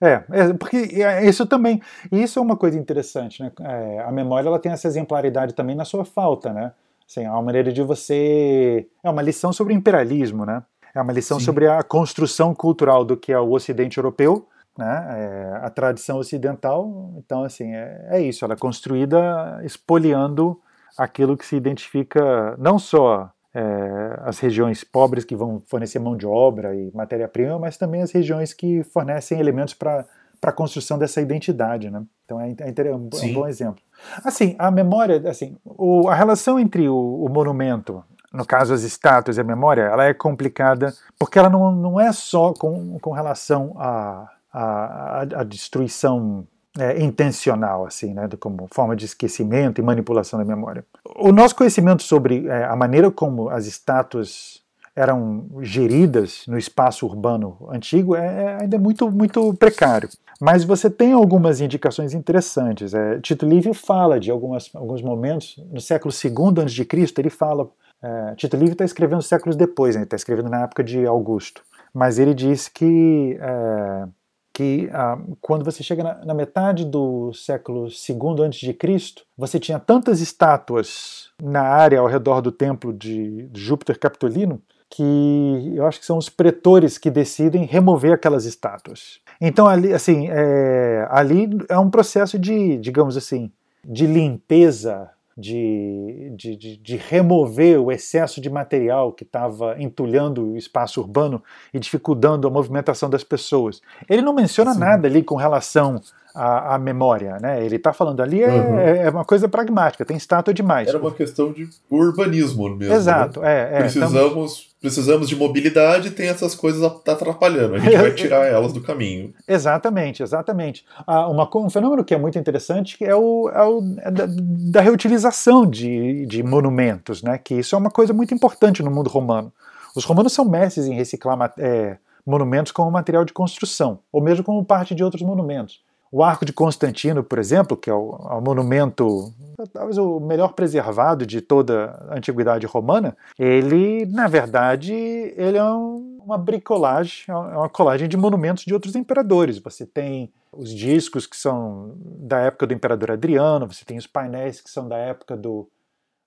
É, é, porque isso também, isso é uma coisa interessante, né? É, a memória ela tem essa exemplaridade também na sua falta, né? Assim, é uma maneira de você, é uma lição sobre imperialismo, né? É uma lição Sim. sobre a construção cultural do que é o Ocidente europeu, né? É a tradição ocidental. Então, assim, é, é isso. Ela é construída espoliando aquilo que se identifica não só é, as regiões pobres que vão fornecer mão de obra e matéria-prima, mas também as regiões que fornecem elementos para para a construção dessa identidade, né? Então é, é, é, um, é, um, bom exemplo. Assim, a memória, assim, o, a relação entre o, o, monumento no caso as estátuas e a memória, ela é complicada porque ela não, não é só com, com relação à a, a, a, destruição é, intencional, assim, né, como forma de esquecimento e manipulação da memória. O nosso conhecimento sobre é, a maneira como as estátuas eram geridas no espaço urbano antigo é, é ainda muito, muito precário. Mas você tem algumas indicações interessantes. É, Tito Livio fala de algumas, alguns momentos, no século II a.C., ele fala é, Tito Livio está escrevendo séculos depois, né? está escrevendo na época de Augusto. Mas ele diz que, é, que ah, quando você chega na, na, metade do século II a.C., você tinha tantas estátuas na área ao redor do templo de, de Júpiter Capitolino que eu acho que são os pretores que decidem remover aquelas estátuas. Então ali, assim, é, ali é um processo de, digamos assim, de limpeza, de, de, de, de remover o excesso de material que estava entulhando o espaço urbano e dificultando a movimentação das pessoas. Ele não menciona Sim. nada ali com relação a, a memória, né? Ele está falando ali é, uhum. é, uma coisa pragmática, tem estátua demais. Era uma questão de urbanismo mesmo. Exato, né? é, é, Precisamos, precisamos de mobilidade tem essas coisas atrapalhando. A gente vai tirar elas do caminho. Exatamente, exatamente. Ah, uma, um fenômeno que é muito interessante é o, é o é da, da, reutilização de, de monumentos, né? Que isso é uma coisa muito importante no mundo romano. Os romanos são mestres em reciclar é, monumentos como material de construção, ou mesmo como parte de outros monumentos. O Arco de Constantino, por exemplo, que é o, é o, monumento talvez o melhor preservado de toda a antiguidade romana, ele, na verdade, ele é um, uma bricolagem, é uma colagem de monumentos de outros imperadores. Você tem os discos que são da época do imperador Adriano, você tem os painéis que são da época do,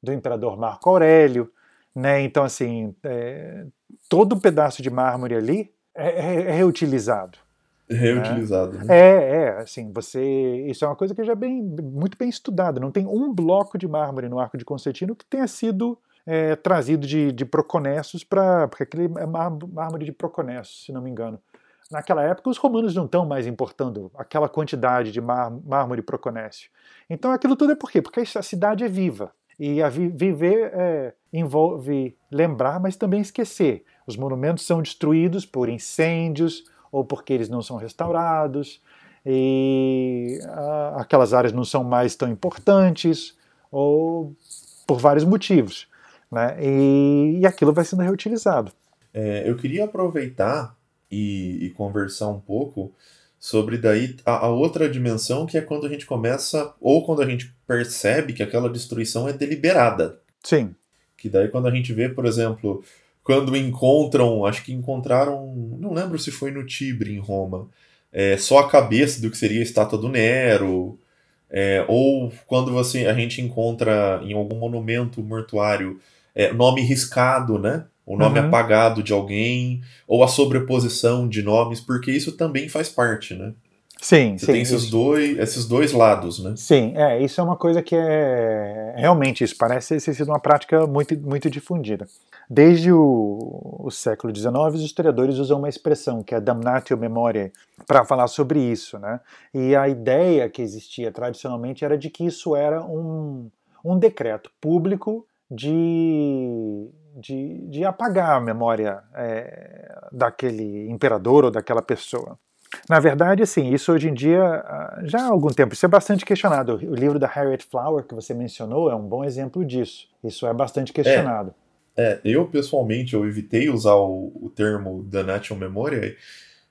do imperador Marco Aurélio, né? Então, assim, é, todo pedaço de mármore ali é, é, é reutilizado. Reutilizado. Né? É, é, assim, você. Isso é uma coisa que já é bem, muito bem estudada. Não tem um bloco de mármore no Arco de Constantino que tenha sido é, trazido de, de Proconéssos para. Porque aquele é mármore de Proconéssos, se não me engano. Naquela época, os romanos não estão mais importando aquela quantidade de mármore proconésio. Então, aquilo tudo é por quê? Porque a cidade é viva. E a vi viver é, envolve lembrar, mas também esquecer. Os monumentos são destruídos por incêndios, ou porque eles não são restaurados, e ah, aquelas áreas não são mais tão importantes, ou por vários motivos. Né? E, e aquilo vai sendo reutilizado. É, eu queria aproveitar e, e, conversar um pouco sobre daí a, a, outra dimensão que é quando a gente começa ou quando a gente percebe que aquela destruição é deliberada. Sim. Que daí quando a gente vê, por exemplo, quando encontram, acho que encontraram, não lembro se foi no Tibre, em Roma, é, só a cabeça do que seria a estátua do Nero, é, ou quando você a gente encontra em algum monumento mortuário é, nome riscado, né? O nome uhum. apagado de alguém, ou a sobreposição de nomes, porque isso também faz parte, né? Sim, Você sim. tem esses dois, esses dois lados, né? Sim, é, isso é uma coisa que é realmente isso parece ter sido uma prática muito, muito difundida. Desde o, o século XIX, os historiadores usam uma expressão que é damnatio memoriae para falar sobre isso, né? E a ideia que existia tradicionalmente era de que isso era um, um decreto público de, de, de apagar a memória é, daquele imperador ou daquela pessoa. Na verdade, assim, isso hoje em dia, ah, já há algum tempo, isso é bastante questionado. O livro da Harriet Flower, que você mencionou, é um bom exemplo disso. Isso é bastante questionado. É, é eu pessoalmente, eu evitei usar o, o termo da National Memoria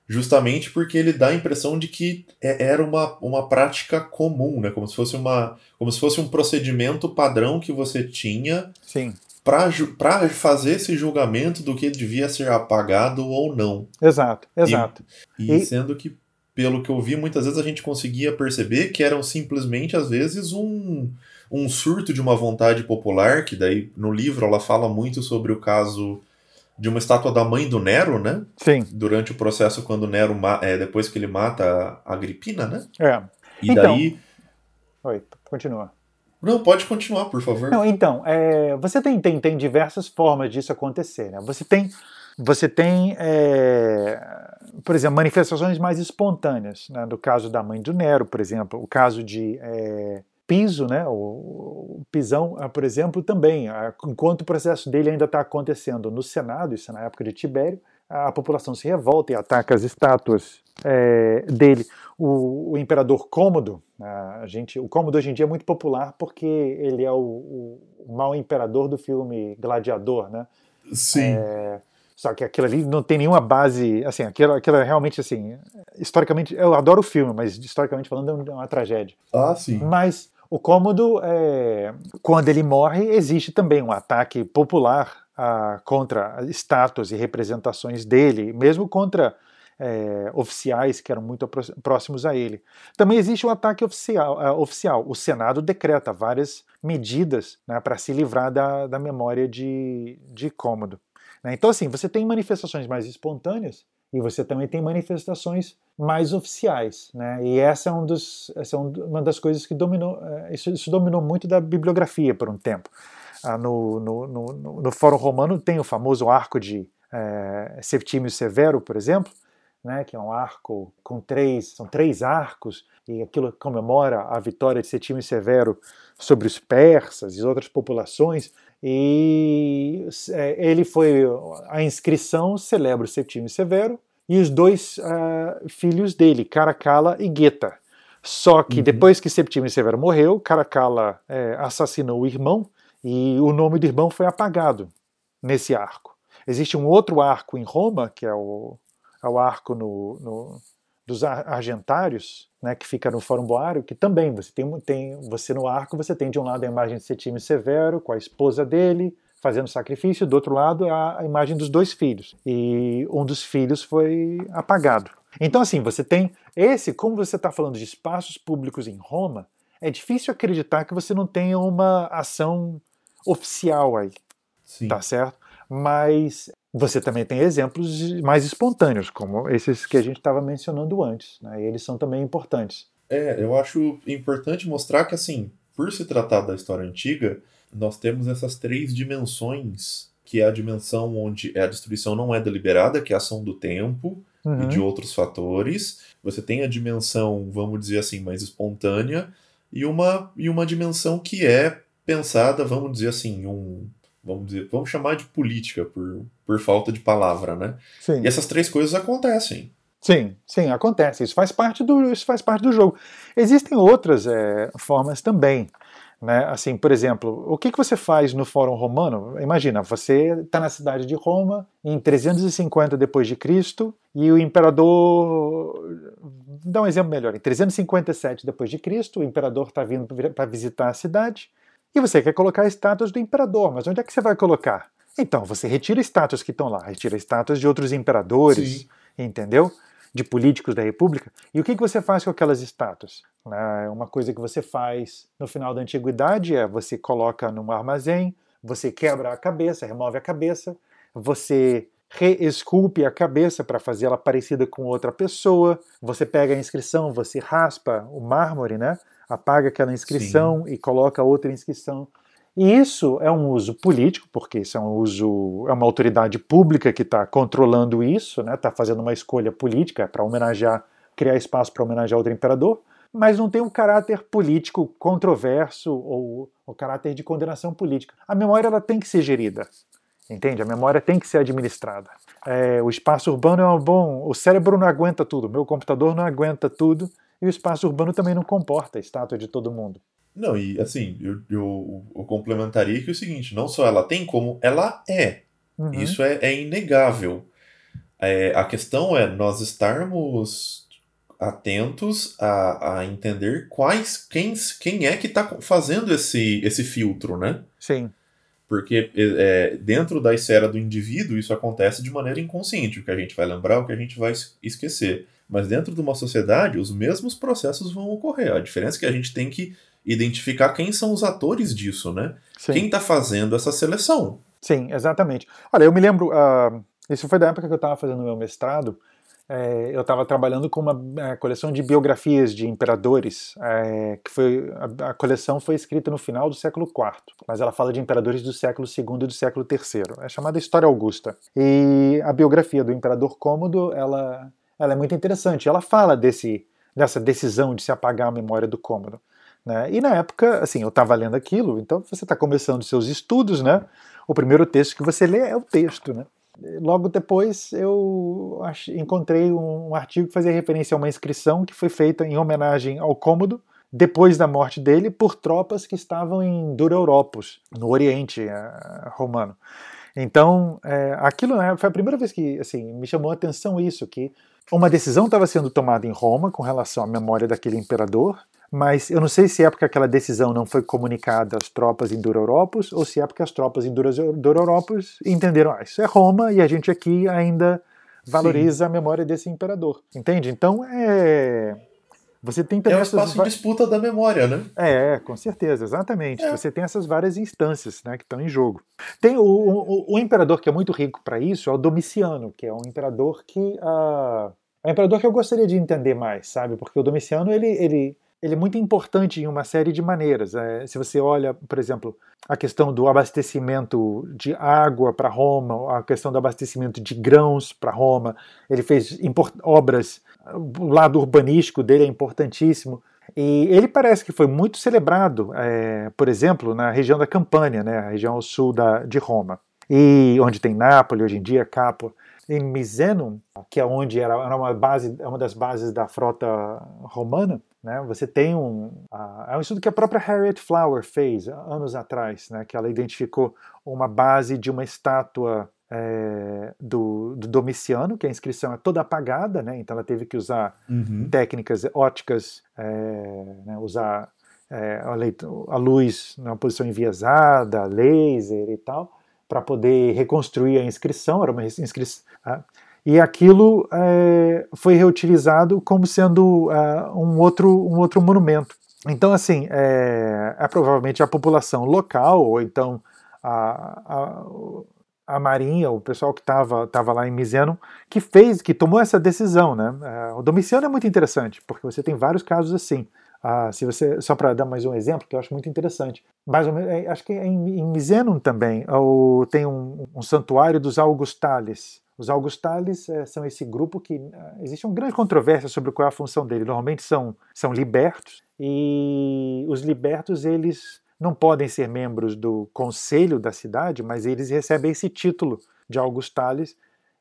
justamente porque ele dá a impressão de que é, era uma, uma prática comum, né? Como se fosse uma, como se fosse um procedimento padrão que você tinha Sim para fazer esse julgamento do que devia ser apagado ou não. Exato, exato. E, e, sendo que, pelo que eu vi, muitas vezes a gente conseguia perceber que eram simplesmente, às vezes, um, um surto de uma vontade popular, que daí no livro ela fala muito sobre o caso de uma estátua da mãe do Nero, né? Sim. Durante o processo, quando Nero, é, depois que ele mata a Agripina, né? É. E então... daí... Oi, continua. Não, pode continuar, por favor. Não, então, é, você tem, tem, tem diversas formas disso acontecer. Né? Você tem, você tem é, por exemplo, manifestações mais espontâneas. Né? No caso da mãe do Nero, por exemplo, o caso de é, Piso, né? o, o Pisão, ah, por exemplo, também. Ah, enquanto o processo dele ainda está acontecendo no Senado, isso é na época de Tibério, a população se revolta e ataca as estátuas é, dele. O, o, imperador Cômodo, a gente, o Cômodo hoje em dia é muito popular porque ele é o, o, o mau imperador do filme Gladiador, né? Sim. É, só que aquilo ali não tem nenhuma base, assim, aquilo, aquilo é realmente, assim, historicamente, eu adoro o filme, mas historicamente falando é uma tragédia. Ah, sim. Mas o Cômodo, é, quando ele morre, existe também um ataque popular a, contra estátuas e representações dele, mesmo contra é, oficiais que eram muito próximos a ele. Também existe um ataque oficial. Uh, oficial. O Senado decreta várias medidas né, para se livrar da, da memória de, de Cômodo. Né? Então, assim, você tem manifestações mais espontâneas e você também tem manifestações mais oficiais, né? E essa é, um dos, essa é uma das coisas que dominou, é, isso, isso dominou muito da bibliografia por um tempo. Ah, no, no, no, no, Fórum Romano tem o famoso arco de é, Septímio Severo, por exemplo, né, que é um arco com três, são três arcos, e aquilo comemora a vitória de Septímio Severo sobre os persas e outras populações, e é, ele foi, a inscrição celebra o Septímio Severo e os dois uh, filhos dele, Caracalla e Geta. Só que uhum. depois que Septímio Severo morreu, Caracalla é, assassinou o irmão e o nome do irmão foi apagado nesse arco. Existe um outro arco em Roma, que é o, é o arco no, no, dos argentários, né, que fica no Fórum Boário, que também você tem, tem você no arco você tem de um lado a imagem de Setime Severo com a esposa dele fazendo sacrifício, do outro lado a, a imagem dos dois filhos e um dos filhos foi apagado. Então assim você tem esse, como você está falando de espaços públicos em Roma, é difícil acreditar que você não tenha uma ação oficial aí, Sim. tá certo? Mas você também tem exemplos mais espontâneos, como esses que a gente estava mencionando antes, né? E eles são também importantes. É, eu acho importante mostrar que, assim, por se tratar da história antiga, nós temos essas três dimensões, que é a dimensão onde a destruição não é deliberada, que é a ação do tempo uhum. e de outros fatores. Você tem a dimensão, vamos dizer assim, mais espontânea, e uma, e uma dimensão que é pensada, vamos dizer assim, um, vamos dizer, vamos chamar de política por, por falta de palavra, né? Sim. E essas três coisas acontecem. Sim, sim, acontece. Isso faz parte do, isso faz parte do jogo. Existem outras é, formas também. Né? Assim, por exemplo, o que, que você faz no Fórum Romano? Imagina, você está na cidade de Roma em 350 depois de Cristo e o imperador, dar um exemplo melhor, em 357 depois de Cristo, o imperador está vindo para visitar a cidade e você quer colocar estátuas do imperador, mas onde é que você vai colocar? Então, você retira estátuas que estão lá, retira estátuas de outros imperadores, Sim. entendeu? De políticos da república. E o que, que você faz com aquelas estátuas? É uma coisa que você faz no final da antiguidade é você coloca num armazém, você quebra a cabeça, remove a cabeça, você reesculpe a cabeça para fazê-la parecida com outra pessoa, você pega a inscrição, você raspa o mármore, né? Apaga aquela inscrição Sim. e coloca outra inscrição. E isso é um uso político, porque isso é um uso, é uma autoridade pública que está controlando isso, está né, tá fazendo uma escolha política para homenagear, criar espaço para homenagear outro imperador, mas não tem um caráter político controverso ou o caráter de condenação política. A memória ela tem que ser gerida, entende? A memória tem que ser administrada. É, o espaço urbano é um bom. O cérebro não aguenta tudo, meu computador não aguenta tudo, e o espaço urbano também não comporta a estátua de todo mundo. Não, e assim, eu, eu, eu complementaria que é o seguinte: não só ela tem, como ela é. Uhum. Isso é, é inegável. É, a questão é nós estarmos atentos a, a entender quais quem, quem é que está fazendo esse, esse filtro, né? Sim. Porque é, dentro da esfera do indivíduo isso acontece de maneira inconsciente. O que a gente vai lembrar, o que a gente vai esquecer. Mas dentro de uma sociedade, os mesmos processos vão ocorrer. A diferença é que a gente tem que identificar quem são os atores disso, né? Sim. Quem está fazendo essa seleção. Sim, exatamente. Olha, eu me lembro, uh, isso foi da época que eu estava fazendo meu mestrado, é, eu estava trabalhando com uma é, coleção de biografias de imperadores, é, que foi a, a, coleção foi escrita no final do século IV, mas ela fala de imperadores do século II e do século III. É chamada História Augusta. E a biografia do imperador Cômodo, ela ela é muito interessante. Ela fala desse, dessa decisão de se apagar a memória do cômodo. Né? E na época, assim, eu estava lendo aquilo, então você está começando seus estudos, né? O primeiro texto que você lê é o texto, né? Logo depois eu encontrei um artigo que fazia referência a uma inscrição que foi feita em homenagem ao cômodo depois da morte dele por tropas que estavam em Duroropos, no Oriente uh, Romano. Então, é, aquilo né, foi a primeira vez que assim, me chamou a atenção isso, que uma decisão estava sendo tomada em Roma com relação à memória daquele imperador, mas eu não sei se é porque aquela decisão não foi comunicada às tropas em Duroropos ou se é porque as tropas em Duroropos entenderam, ah, isso é Roma e a gente aqui ainda valoriza Sim. a memória desse imperador. Entende? Então é. Você tem também é um espaço de disputa da memória, né? É, com certeza, exatamente. É. Você tem essas várias instâncias né, que estão em jogo. Tem o, o, o imperador que é muito rico para isso é o Domiciano, que é um imperador que uh, é um imperador que eu gostaria de entender mais, sabe? Porque o Domiciano ele, ele ele é muito importante em uma série de maneiras. É, se você olha, por exemplo, a questão do abastecimento de água para Roma, a questão do abastecimento de grãos para Roma, ele fez obras, o lado urbanístico dele é importantíssimo. E ele parece que foi muito celebrado, é, por exemplo, na região da Campânia, né, a região ao sul da, de Roma, e onde tem Nápoles hoje em dia, Capua em Misenum, que é onde era, uma base, é uma das bases da frota romana, né? Você tem um uh, é um estudo que a própria Harriet Flower fez anos atrás, né? Que ela identificou uma base de uma estátua é, do, do, Domiciano, que a inscrição é toda apagada, né? Então ela teve que usar uhum. técnicas óticas, é, né? usar é, a, luz numa posição enviesada, laser e tal, para poder reconstruir a inscrição. Era uma inscrição Tá? E aquilo é, foi reutilizado como sendo uh, um, outro, um outro monumento. Então, assim, é, é provavelmente a população local, ou então a, a, a Marinha, o pessoal que estava tava lá em Miseno, que fez, que tomou essa decisão. Né? É, o Domiciano é muito interessante, porque você tem vários casos assim. Ah, se você só para dar mais um exemplo que eu acho muito interessante mais ou menos, é, acho que em, em Misenum também ou, tem um, um santuário dos Augustales os Augustales é, são esse grupo que existe uma grande controvérsia sobre qual é a função dele. Normalmente são, são libertos e os libertos eles não podem ser membros do conselho da cidade, mas eles recebem esse título de Augustales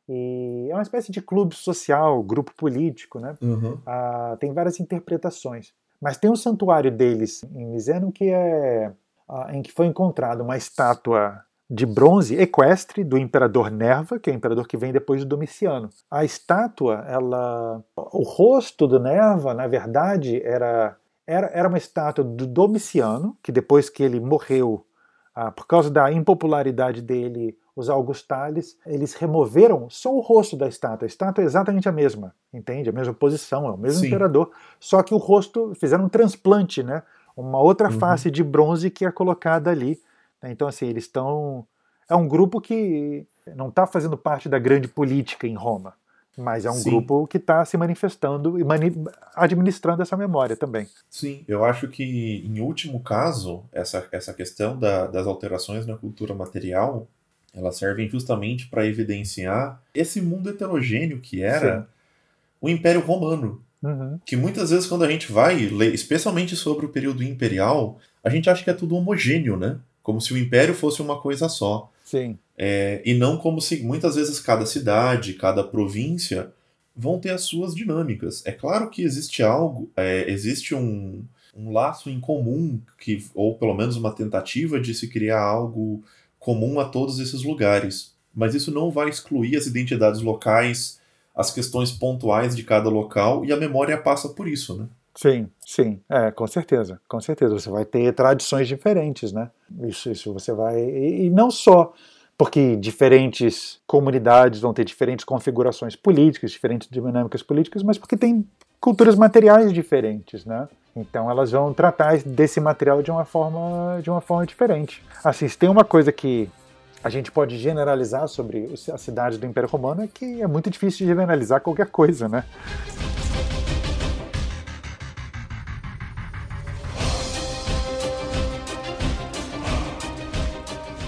e é uma espécie de clube social, grupo político, né? Uhum. Uh, tem várias interpretações. Mas tem um santuário deles em Miseno que é uh, em que foi encontrada uma estátua de bronze equestre do imperador Nerva, que é o imperador que vem depois do Domiciano. A estátua, ela, o rosto do Nerva, na verdade, era era, era uma estátua do Domiciano, que depois que ele morreu, ah, por causa da impopularidade dele, os Augustales, eles removeram só o rosto da estátua. A estátua é exatamente a mesma, entende? A mesma posição, é o mesmo Sim. imperador, só que o rosto, fizeram um transplante, né? Uma outra uhum. face de bronze que é colocada ali né? Então, assim, eles estão. É um grupo que não está fazendo parte da grande política em Roma, mas é um Sim. grupo que está se manifestando e mani administrando essa memória também. Sim, eu acho que, em último caso, essa, essa questão da, das alterações na cultura material elas servem justamente para evidenciar esse mundo heterogêneo que era Sim. o Império Romano. Uhum. Que muitas vezes, quando a gente vai ler, especialmente sobre o período imperial, a gente acha que é tudo homogêneo, né? como se o império fosse uma coisa só. Sim. É, e não como se muitas vezes cada cidade, cada província vão ter as suas dinâmicas. É claro que existe algo, é, existe um, um laço em comum, que, ou pelo menos uma tentativa de se criar algo comum a todos esses lugares. Mas isso não vai excluir as identidades locais, as questões pontuais de cada local, e a memória passa por isso, né? Sim, sim, é, com certeza, com certeza. Você vai ter tradições diferentes, né? Isso, isso você vai. E, e não só porque diferentes comunidades vão ter diferentes configurações políticas, diferentes dinâmicas políticas, mas porque tem culturas materiais diferentes, né? Então elas vão tratar desse material de uma forma, de uma forma diferente. Assim, se tem uma coisa que a gente pode generalizar sobre a cidade do Império Romano é que é muito difícil generalizar qualquer coisa, né?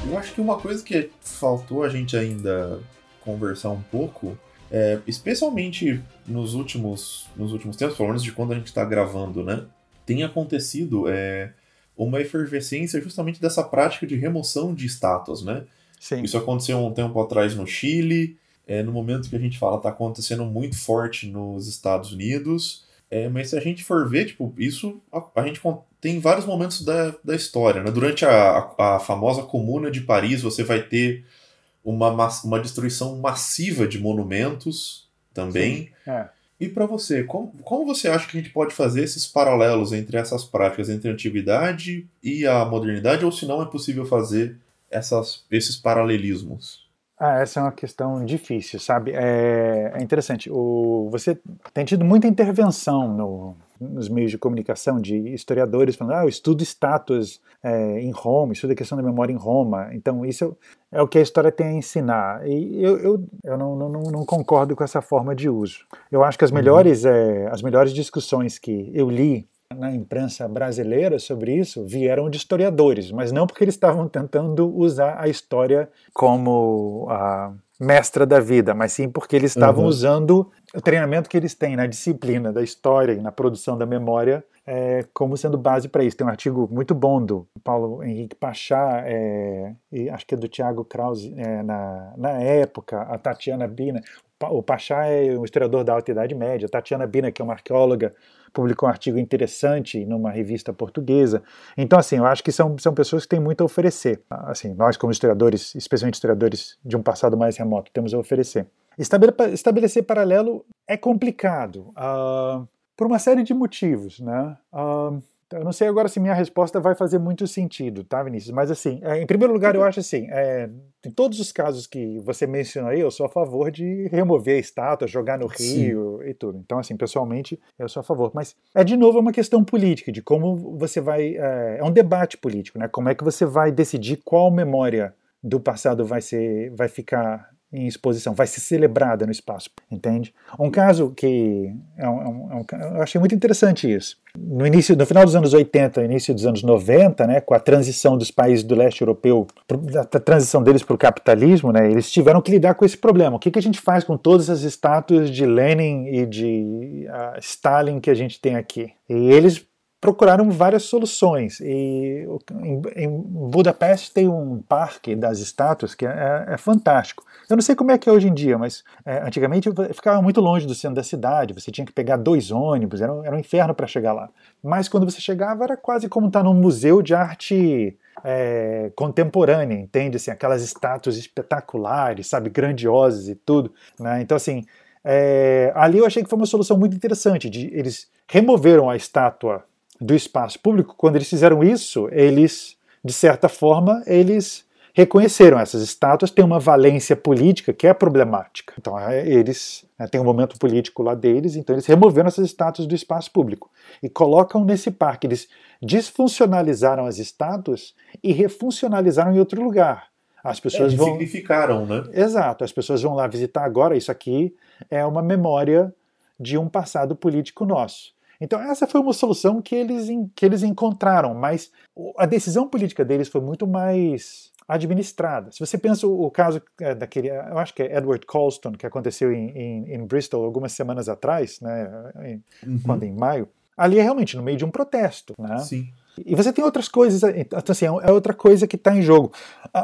Eu acho que uma coisa que faltou a gente ainda conversar um pouco, é, especialmente nos últimos, nos últimos tempos, pelo menos de quando a gente está gravando, né? Tem acontecido é, uma efervescência justamente dessa prática de remoção de estátuas, né? Sim. Isso aconteceu um tempo atrás no Chile, é, no momento que a gente fala, está acontecendo muito forte nos Estados Unidos. É, mas se a gente for ver, tipo, isso a, a gente tem vários momentos da, da história. Né? Durante a, a, a, famosa Comuna de Paris, você vai ter uma, uma destruição massiva de monumentos também. É. E para você, como, como você acha que a gente pode fazer esses paralelos entre essas práticas, entre a antiguidade e a modernidade, ou se não é possível fazer essas, esses paralelismos? Ah, essa é uma questão difícil, sabe? É, é interessante. O, você tem tido muita intervenção no, nos meios de comunicação de historiadores falando, ah, eu estudo estátuas é, em Roma, estudo a questão da memória em Roma. Então, isso é o que a história tem a ensinar. E eu, eu, eu não, não, não concordo com essa forma de uso. Eu acho que as uhum. melhores, uhum. é, as melhores discussões que eu li na imprensa brasileira sobre isso vieram de historiadores, mas não porque eles estavam tentando usar a história como a mestra da vida, mas sim porque eles estavam uhum. usando o treinamento que eles têm na disciplina da história e na produção da memória é, como sendo base para isso. Tem um artigo muito bom do Paulo Henrique Pachá, é, e acho que é do Tiago Krause, é, na, na época, a Tatiana Bina. O Pachá é um historiador da Alta Idade Média, a Tatiana Bina, que é uma arqueóloga publicou um artigo interessante numa revista portuguesa. Então, assim, eu acho que são, são pessoas que têm muito a oferecer. Assim, nós, como historiadores, especialmente historiadores de um passado mais remoto, temos a oferecer. Estabelecer paralelo é complicado, uh, por uma série de motivos, né? Uh, eu não sei agora se minha resposta vai fazer muito sentido, tá, Vinícius? Mas assim, é, em primeiro lugar, eu acho assim, é, em todos os casos que você mencionou aí, eu sou a favor de remover a estátua, jogar no rio Sim. e tudo. Então, assim, pessoalmente, eu sou a favor. Mas é de novo uma questão política, de como você vai. É, é um debate político, né? Como é que você vai decidir qual memória do passado vai ser, vai ficar em exposição, vai ser celebrada no espaço, entende? Um caso que é um, é um, é eu achei muito interessante isso. No início, no final dos anos 80, início dos anos 90, né, com a transição dos países do leste europeu, a transição deles para o capitalismo, né, eles tiveram que lidar com esse problema. O que, que a gente faz com todas as estátuas de Lenin e de uh, Stalin que a gente tem aqui? E eles procuraram várias soluções. E em, em Budapeste tem um parque das estátuas que é, é, fantástico. Eu não sei como é que é hoje em dia, mas é, antigamente ficava muito longe do centro da cidade, você tinha que pegar dois ônibus, era, um, era um inferno para chegar lá. Mas quando você chegava era quase como estar num museu de arte é, contemporânea, entende? Assim, aquelas estátuas espetaculares, sabe, grandiosas e tudo. Né? Então, assim, é, ali eu achei que foi uma solução muito interessante. De, eles removeram a estátua do espaço público, quando eles fizeram isso, eles, de certa forma, eles reconheceram essas estátuas têm uma valência política que é problemática. Então é, eles né, têm um momento político lá deles, então eles removeram essas estátuas do espaço público e colocam nesse parque. Eles desfuncionalizaram as estátuas e refuncionalizaram em outro lugar. As pessoas é, vão significaram, né? Exato. As pessoas vão lá visitar agora. Isso aqui é uma memória de um passado político nosso. Então, essa foi uma solução que eles, que eles encontraram, mas a decisão política deles foi muito mais administrada. Se você pensa o, caso é, daquele, eu acho que é Edward Colston, que aconteceu em, em, em Bristol algumas semanas atrás, né, em, uhum. quando em maio, ali é realmente no meio de um protesto, né? Sim. E você tem outras coisas, então, assim, é outra coisa que está em jogo.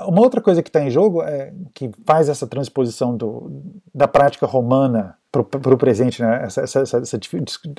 Uma outra coisa que está em jogo é que faz essa transposição do, da prática romana para o presente, né? essa, essa, essa,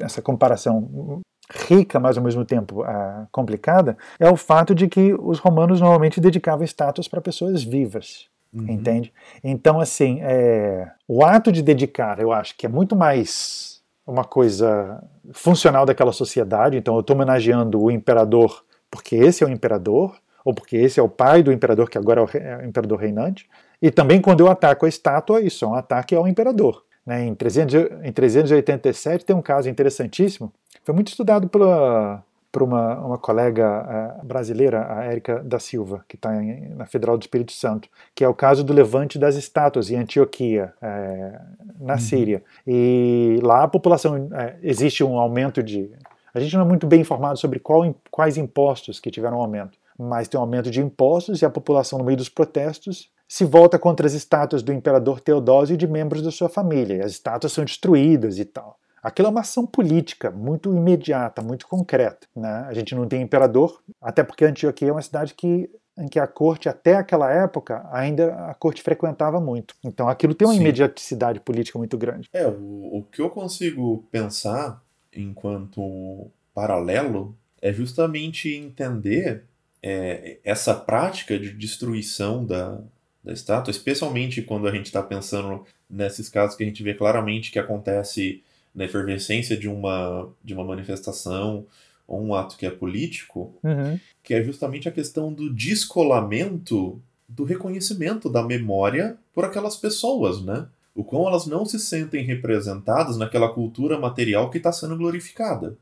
essa, comparação rica, mas ao mesmo tempo uh, complicada, é o fato de que os romanos normalmente dedicavam estátuas para pessoas vivas. Uhum. Entende? Então, assim, é, o ato de dedicar, eu acho que é muito mais uma coisa funcional daquela sociedade. Então, eu estou homenageando o imperador porque esse é o imperador, ou porque esse é o pai do imperador, que agora é o, é imperador reinante. E também, quando eu ataco a estátua, isso é um ataque ao imperador. Né? Em, 300, em 387 tem um caso interessantíssimo, foi muito estudado pela, por uma, uma colega uh, brasileira, a Érica da Silva, que está na Federal do Espírito Santo, que é o caso do levante das estátuas em Antioquia, uh, na uhum. Síria. E lá a população, uh, existe um aumento de. A gente não é muito bem informado sobre qual, quais impostos que tiveram aumento, mas tem um aumento de impostos e a população, no meio dos protestos, se volta contra as estátuas do imperador Teodósio e de membros da sua família. As estátuas são destruídas e tal. Aquilo é uma ação política muito imediata, muito concreta. Né? A gente não tem imperador, até porque Antioquia é uma cidade que, em que a corte, até aquela época, ainda a corte frequentava muito. Então aquilo tem uma Sim. imediaticidade política muito grande. É, o, o que eu consigo pensar enquanto paralelo é justamente entender é, essa prática de destruição da, da estátua, especialmente quando a gente está pensando nesses casos que a gente vê claramente que acontece na efervescência de uma, de uma manifestação ou um ato que é político, uhum. que é justamente a questão do descolamento do reconhecimento da memória por aquelas pessoas, né? O quão elas não se sentem representadas naquela cultura material que está sendo glorificada.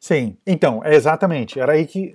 Sim, então, é exatamente. Era aí que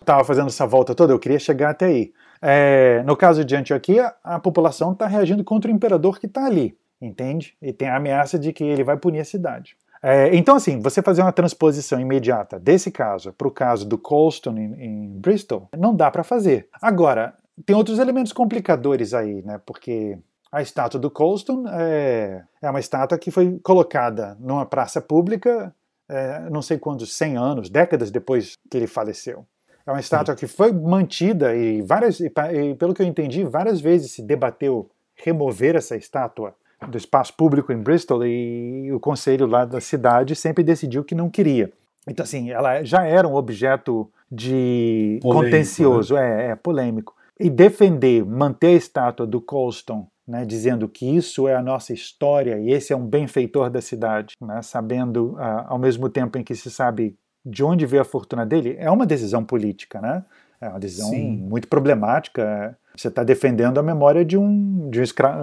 estava uh, fazendo essa volta toda, eu queria chegar até aí. É, no caso de Antioquia, a população está reagindo contra o imperador que está ali, entende? E tem a ameaça de que ele vai punir a cidade. É, então, assim, você fazer uma transposição imediata desse caso para o caso do Colston em, em Bristol, não dá para fazer. Agora, tem outros elementos complicadores aí, né? Porque a estátua do Colston é, é uma estátua que foi colocada numa praça pública, é, não sei quantos, 100 anos, décadas depois que ele faleceu. É uma estátua que foi mantida e várias, e, pelo que eu entendi, várias vezes se debateu remover essa estátua do espaço público em Bristol e o conselho lá da cidade sempre decidiu que não queria. Então, assim, ela já era um objeto de polêmico, contencioso, né? é, é, polêmico. E defender, manter a estátua do Colston, né, dizendo que isso é a nossa história e esse é um benfeitor da cidade, né, sabendo, uh, ao mesmo tempo em que se sabe de onde veio a fortuna dele, é uma decisão política, né? É uma decisão Sim. muito problemática. Você está defendendo a memória de um, de um, escra...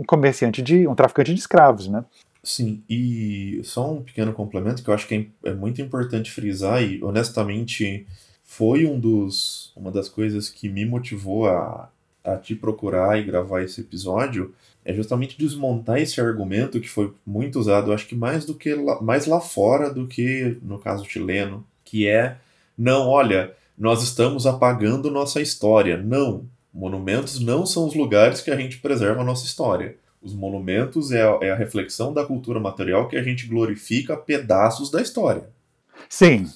um comerciante de um traficante de escravos, né? Sim, e só um pequeno complemento que eu acho que é, é muito importante frisar e honestamente foi um dos uma das coisas que me motivou a, a te procurar e gravar esse episódio é justamente desmontar esse argumento que foi muito usado, acho que mais do que lá, mais lá fora do que no caso chileno, que é não, olha, nós estamos apagando nossa história. Não. Monumentos não são os lugares que a gente preserva a nossa história. Os monumentos é a, é a reflexão da cultura material que a gente glorifica pedaços da história. Sim,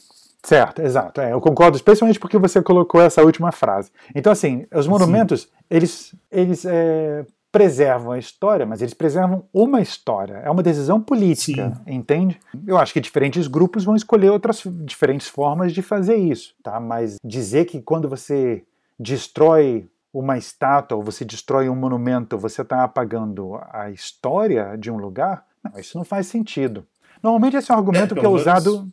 Certo, exato. É, eu concordo, especialmente porque você colocou essa última frase. Então, assim, os monumentos, Sim. eles, eles é, preservam a história, mas eles preservam uma história. É uma decisão política, Sim. entende? Eu acho que diferentes grupos vão escolher outras diferentes formas de fazer isso, tá? Mas dizer que quando você destrói uma estátua ou você destrói um monumento, você está apagando a história de um lugar, não, isso não faz sentido. Normalmente esse é um argumento é, que é usado.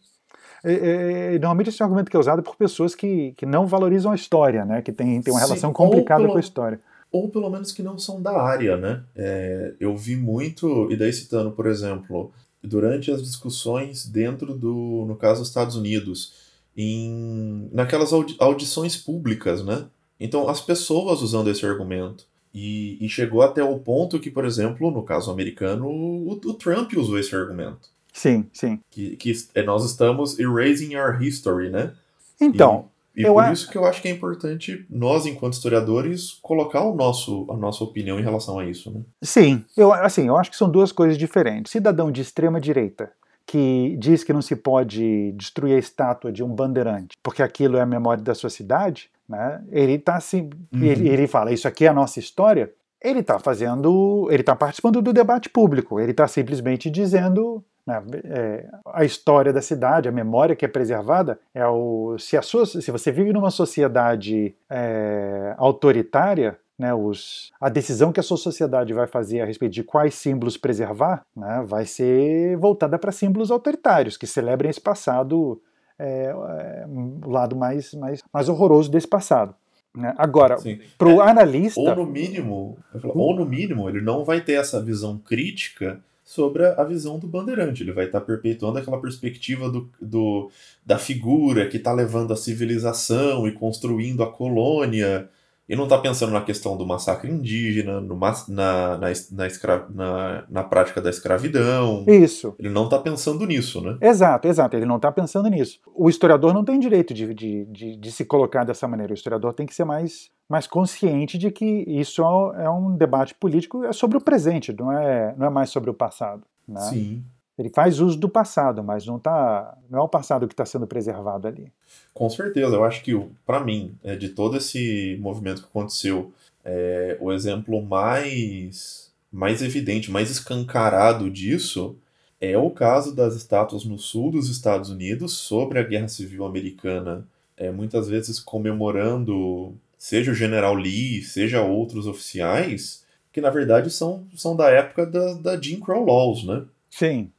É, é, é, normalmente esse é um argumento que é usado por pessoas que, que não valorizam a história, né? Que tem, tem uma relação Sim, complicada pelo, com a história ou pelo menos que não são da área, né? É, eu vi muito, e daí citando, por exemplo, durante as discussões dentro do, no caso, Estados Unidos, em, naquelas audi audições públicas, né? Então, as pessoas usando esse argumento. E, e, chegou até o ponto que, por exemplo, no caso americano, o, o Trump usou esse argumento. Sim, sim. Que, que nós estamos erasing our history, né? Então, e eu por a... isso que eu acho que é importante nós, enquanto historiadores, colocar o nosso, a nossa opinião em relação a isso. Né? Sim, eu, assim, eu acho que são duas coisas diferentes. Cidadão de extrema direita que diz que não se pode destruir a estátua de um bandeirante porque aquilo é a memória da sua cidade, né? Ele está assim, uhum. ele, ele fala isso aqui é a nossa história. Ele está fazendo, ele está participando do debate público. Ele está simplesmente dizendo né, é, a história da cidade, a memória que é preservada, é o, se, a sua, se você vive numa sociedade é, autoritária, né, os, a decisão que a sua sociedade vai fazer a respeito de quais símbolos preservar né, vai ser voltada para símbolos autoritários, que celebrem esse passado, é, é, o lado mais, mais, mais horroroso desse passado. Né? Agora, para o é, analista. Ou no mínimo, ou no mínimo, ele não vai ter essa visão crítica sobre a visão do Bandeirante. Ele vai estar tá perpetuando aquela perspectiva do, do da figura que está levando a civilização e construindo a colônia. E não está pensando na questão do massacre indígena, no, na, na, na, escra, na, na prática da escravidão. Isso. Ele não está pensando nisso, né? Exato, exato. Ele não está pensando nisso. O historiador não tem direito de, de, de, de se colocar dessa maneira. O historiador tem que ser mais mas consciente de que isso é um debate político é sobre o presente, não é, não é mais sobre o passado. Né? Sim. Ele faz uso do passado, mas não, tá, não é o passado que está sendo preservado ali. Com certeza, eu acho que, para mim, é, de todo esse movimento que aconteceu, é, o exemplo mais, mais evidente, mais escancarado disso é o caso das estátuas no sul dos Estados Unidos sobre a Guerra Civil Americana, é, muitas vezes comemorando seja o General Lee, seja outros oficiais, que na verdade são, são da época da, da Jim Crow Laws, né? Sim,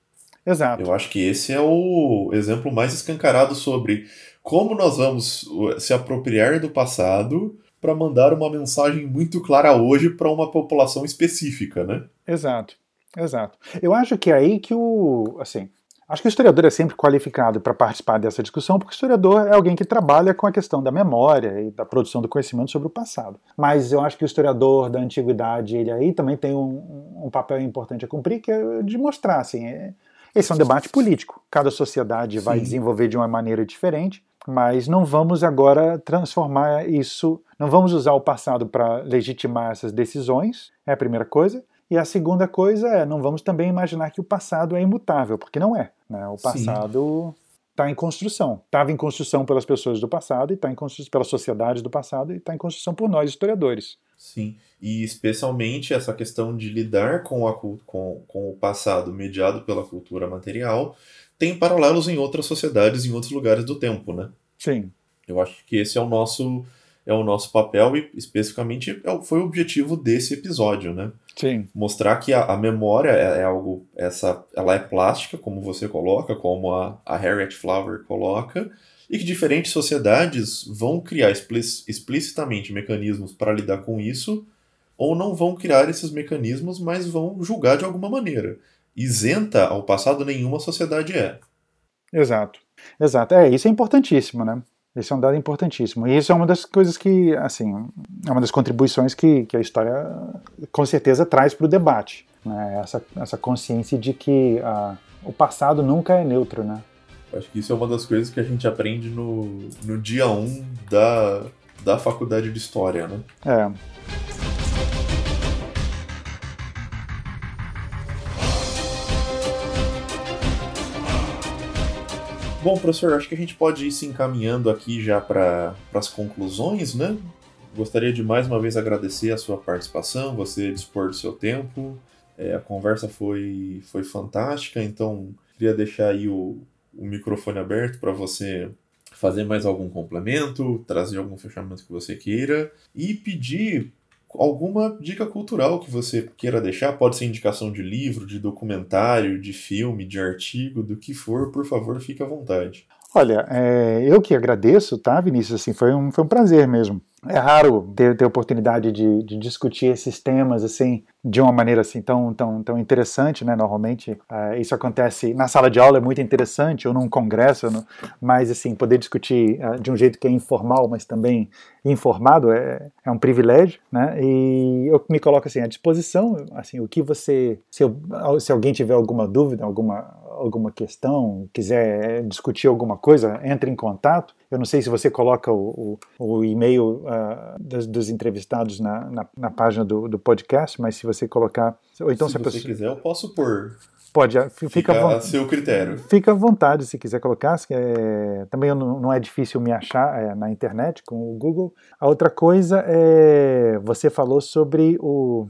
exato. Eu acho que esse é o exemplo mais escancarado sobre como nós vamos se apropriar do passado para mandar uma mensagem muito clara hoje para uma população específica, né? Exato, exato. Eu acho que é aí que o, assim, Acho que o historiador é sempre qualificado para participar dessa discussão, porque o historiador é alguém que trabalha com a questão da memória e da produção do conhecimento sobre o passado. Mas eu acho que o historiador da antiguidade, ele aí também tem um, um papel importante a cumprir, que é de mostrar, assim, é, esse é um debate político. Cada sociedade Sim. vai desenvolver de uma maneira diferente, mas não vamos agora transformar isso, não vamos usar o passado para legitimar essas decisões, é a primeira coisa. E a segunda coisa é, não vamos também imaginar que o passado é imutável, porque não é. Né? O passado está em construção. Estava em construção pelas pessoas do passado, e está em construção pelas sociedades do passado, e está em construção por nós, historiadores. Sim, e especialmente essa questão de lidar com, a, com, com o passado mediado pela cultura material tem paralelos em outras sociedades, em outros lugares do tempo, né? Sim. Eu acho que esse é o nosso é o nosso papel e especificamente é foi o objetivo desse episódio, né? Sim. Mostrar que a, a memória é, é, algo, essa, ela é plástica, como você coloca, como a, a Harriet Flower coloca, e que diferentes sociedades vão criar explicitamente mecanismos para lidar com isso, ou não vão criar esses mecanismos, mas vão julgar de alguma maneira. Isenta ao passado nenhuma sociedade é. Exato. Exato. É, isso é importantíssimo, né? Esse é um dado importantíssimo. E isso é uma das coisas que, assim, é uma das contribuições que, que a história com certeza traz para o debate. Né? Essa, essa consciência de que uh, o passado nunca é neutro, né? Acho que isso é uma das coisas que a gente aprende no, no dia 1 um da, da faculdade de História, né? É. Bom, professor, acho que a gente pode ir se encaminhando aqui já para as conclusões, né? Gostaria de mais uma vez agradecer a sua participação, você dispor do seu tempo. É, a conversa foi, foi fantástica, então queria deixar aí o, o microfone aberto para você fazer mais algum complemento, trazer algum fechamento que você queira e pedir alguma dica cultural que você queira deixar, pode ser indicação de livro, de documentário, de filme, de artigo, do que for, por favor, fique à vontade. Olha, é, eu que agradeço, tá, Vinícius? Assim, foi um, foi um prazer mesmo. É raro ter, ter oportunidade de, de discutir esses temas assim de uma maneira assim tão, tão, tão interessante, né? Normalmente uh, isso acontece na sala de aula é muito interessante ou num congresso, no, mas assim poder discutir uh, de um jeito que é informal, mas também informado é, é um privilégio, né? E eu me coloco assim à disposição, assim o que você se, eu, se alguém tiver alguma dúvida, alguma alguma questão, quiser discutir alguma coisa, entre em contato. Eu não sei se você coloca o, o, o e-mail uh, dos, dos, entrevistados na, na, na página do, do, podcast, mas se você colocar. Ou então, se, se você pessoa... quiser, eu posso pôr. Pode, fica, fica a seu critério. Fica à vontade se quiser colocar. É, também não, não, é difícil me achar é, na internet com o Google. A outra coisa é você falou sobre o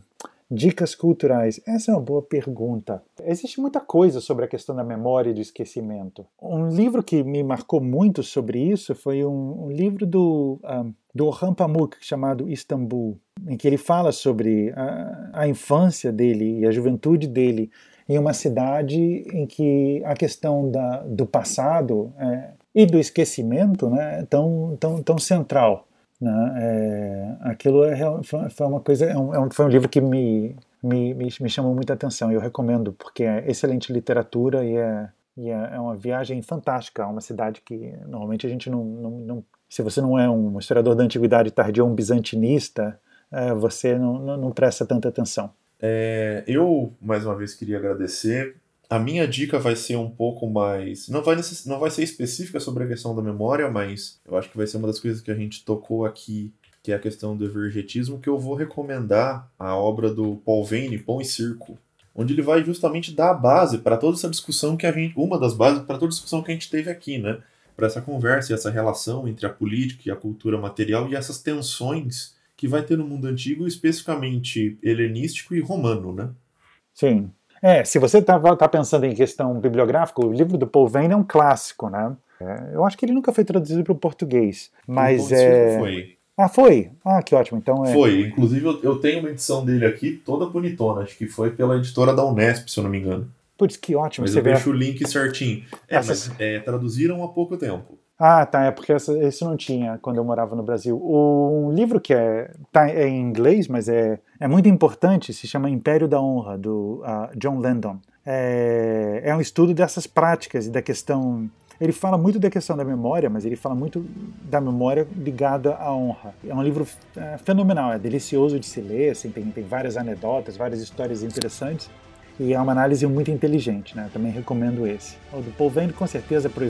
Dicas culturais. Essa é uma boa pergunta. Existe muita coisa sobre a questão da memória e do esquecimento. Um livro que me marcou muito sobre isso foi um, um livro do, um, do Orhan Pamuk chamado Istambul, em que ele fala sobre a, a infância dele e a juventude dele em uma cidade em que a questão da, do passado é, e do esquecimento né, é tão, tão, tão central. Né? É, aquilo é, foi uma coisa, é é um, foi um livro que me, me, me, me chamou muita atenção e eu recomendo porque é excelente literatura e é, e é, é uma viagem fantástica a uma cidade que normalmente a gente não, não, não se você não é um historiador da antiguidade tardia ou um bizantinista, é, você não, não, não, presta tanta atenção. É, eu, mais uma vez, queria agradecer a minha dica vai ser um pouco mais. Não vai, necess... não vai ser específica sobre a questão da memória, mas eu acho que vai ser uma das coisas que a gente tocou aqui, que é a questão do evergetismo, que eu vou recomendar a obra do Paul Vane, Pão e Circo, onde ele vai justamente dar a base para toda essa discussão que a gente. Uma das bases para toda a discussão que a gente teve aqui, né? Para essa conversa e essa relação entre a política e a cultura material e essas tensões que vai ter no mundo antigo, especificamente helenístico e romano, né? Sim. É, se você está tá pensando em questão bibliográfica, o livro do Paul Vane é um clássico, né? É, eu acho que ele nunca foi traduzido para o português, mas é... Foi. Ah, foi? Ah, que ótimo. Então é... Foi. Inclusive, eu tenho uma edição dele aqui, toda bonitona. Acho que foi pela editora da Unesp, se eu não me engano. Putz, que ótimo. Mas você eu vê... deixo o link certinho. É, Essas... mas é, traduziram há pouco tempo. Ah, tá. É porque essa, esse não tinha quando eu morava no Brasil. O, um livro que é, tá, é em inglês, mas é, é muito importante, se chama Império da Honra, do uh, John Landon. É, é um estudo dessas práticas e da questão ele fala muito da questão da memória, mas ele fala muito da memória ligada à honra. É um livro é, fenomenal, é delicioso de se ler, assim, tem, tem várias anedotas, várias histórias interessantes e é uma análise muito inteligente, né? Também recomendo esse. O do Paul Vane, com certeza, para o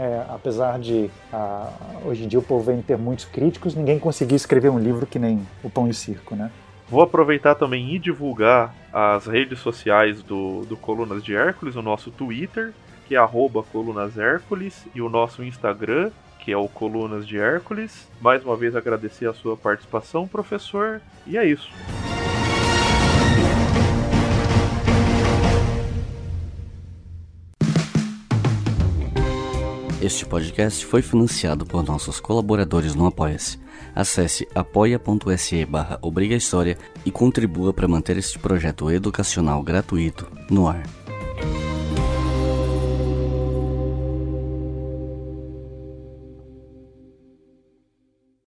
é, apesar de ah, hoje em dia o Paul Vane ter muitos críticos, ninguém conseguiu escrever um livro que nem O Pão e o Circo, né? Vou aproveitar também e divulgar as redes sociais do, do Colunas de Hércules, o nosso Twitter, que é arroba Colunas Hércules, e o nosso Instagram, que é o Colunas de Hércules. Mais uma vez agradecer a sua participação, professor, e é isso. Este podcast foi financiado por nossos colaboradores no Apoia-se. Acesse apoia.se barra e contribua para manter este projeto educacional gratuito no ar.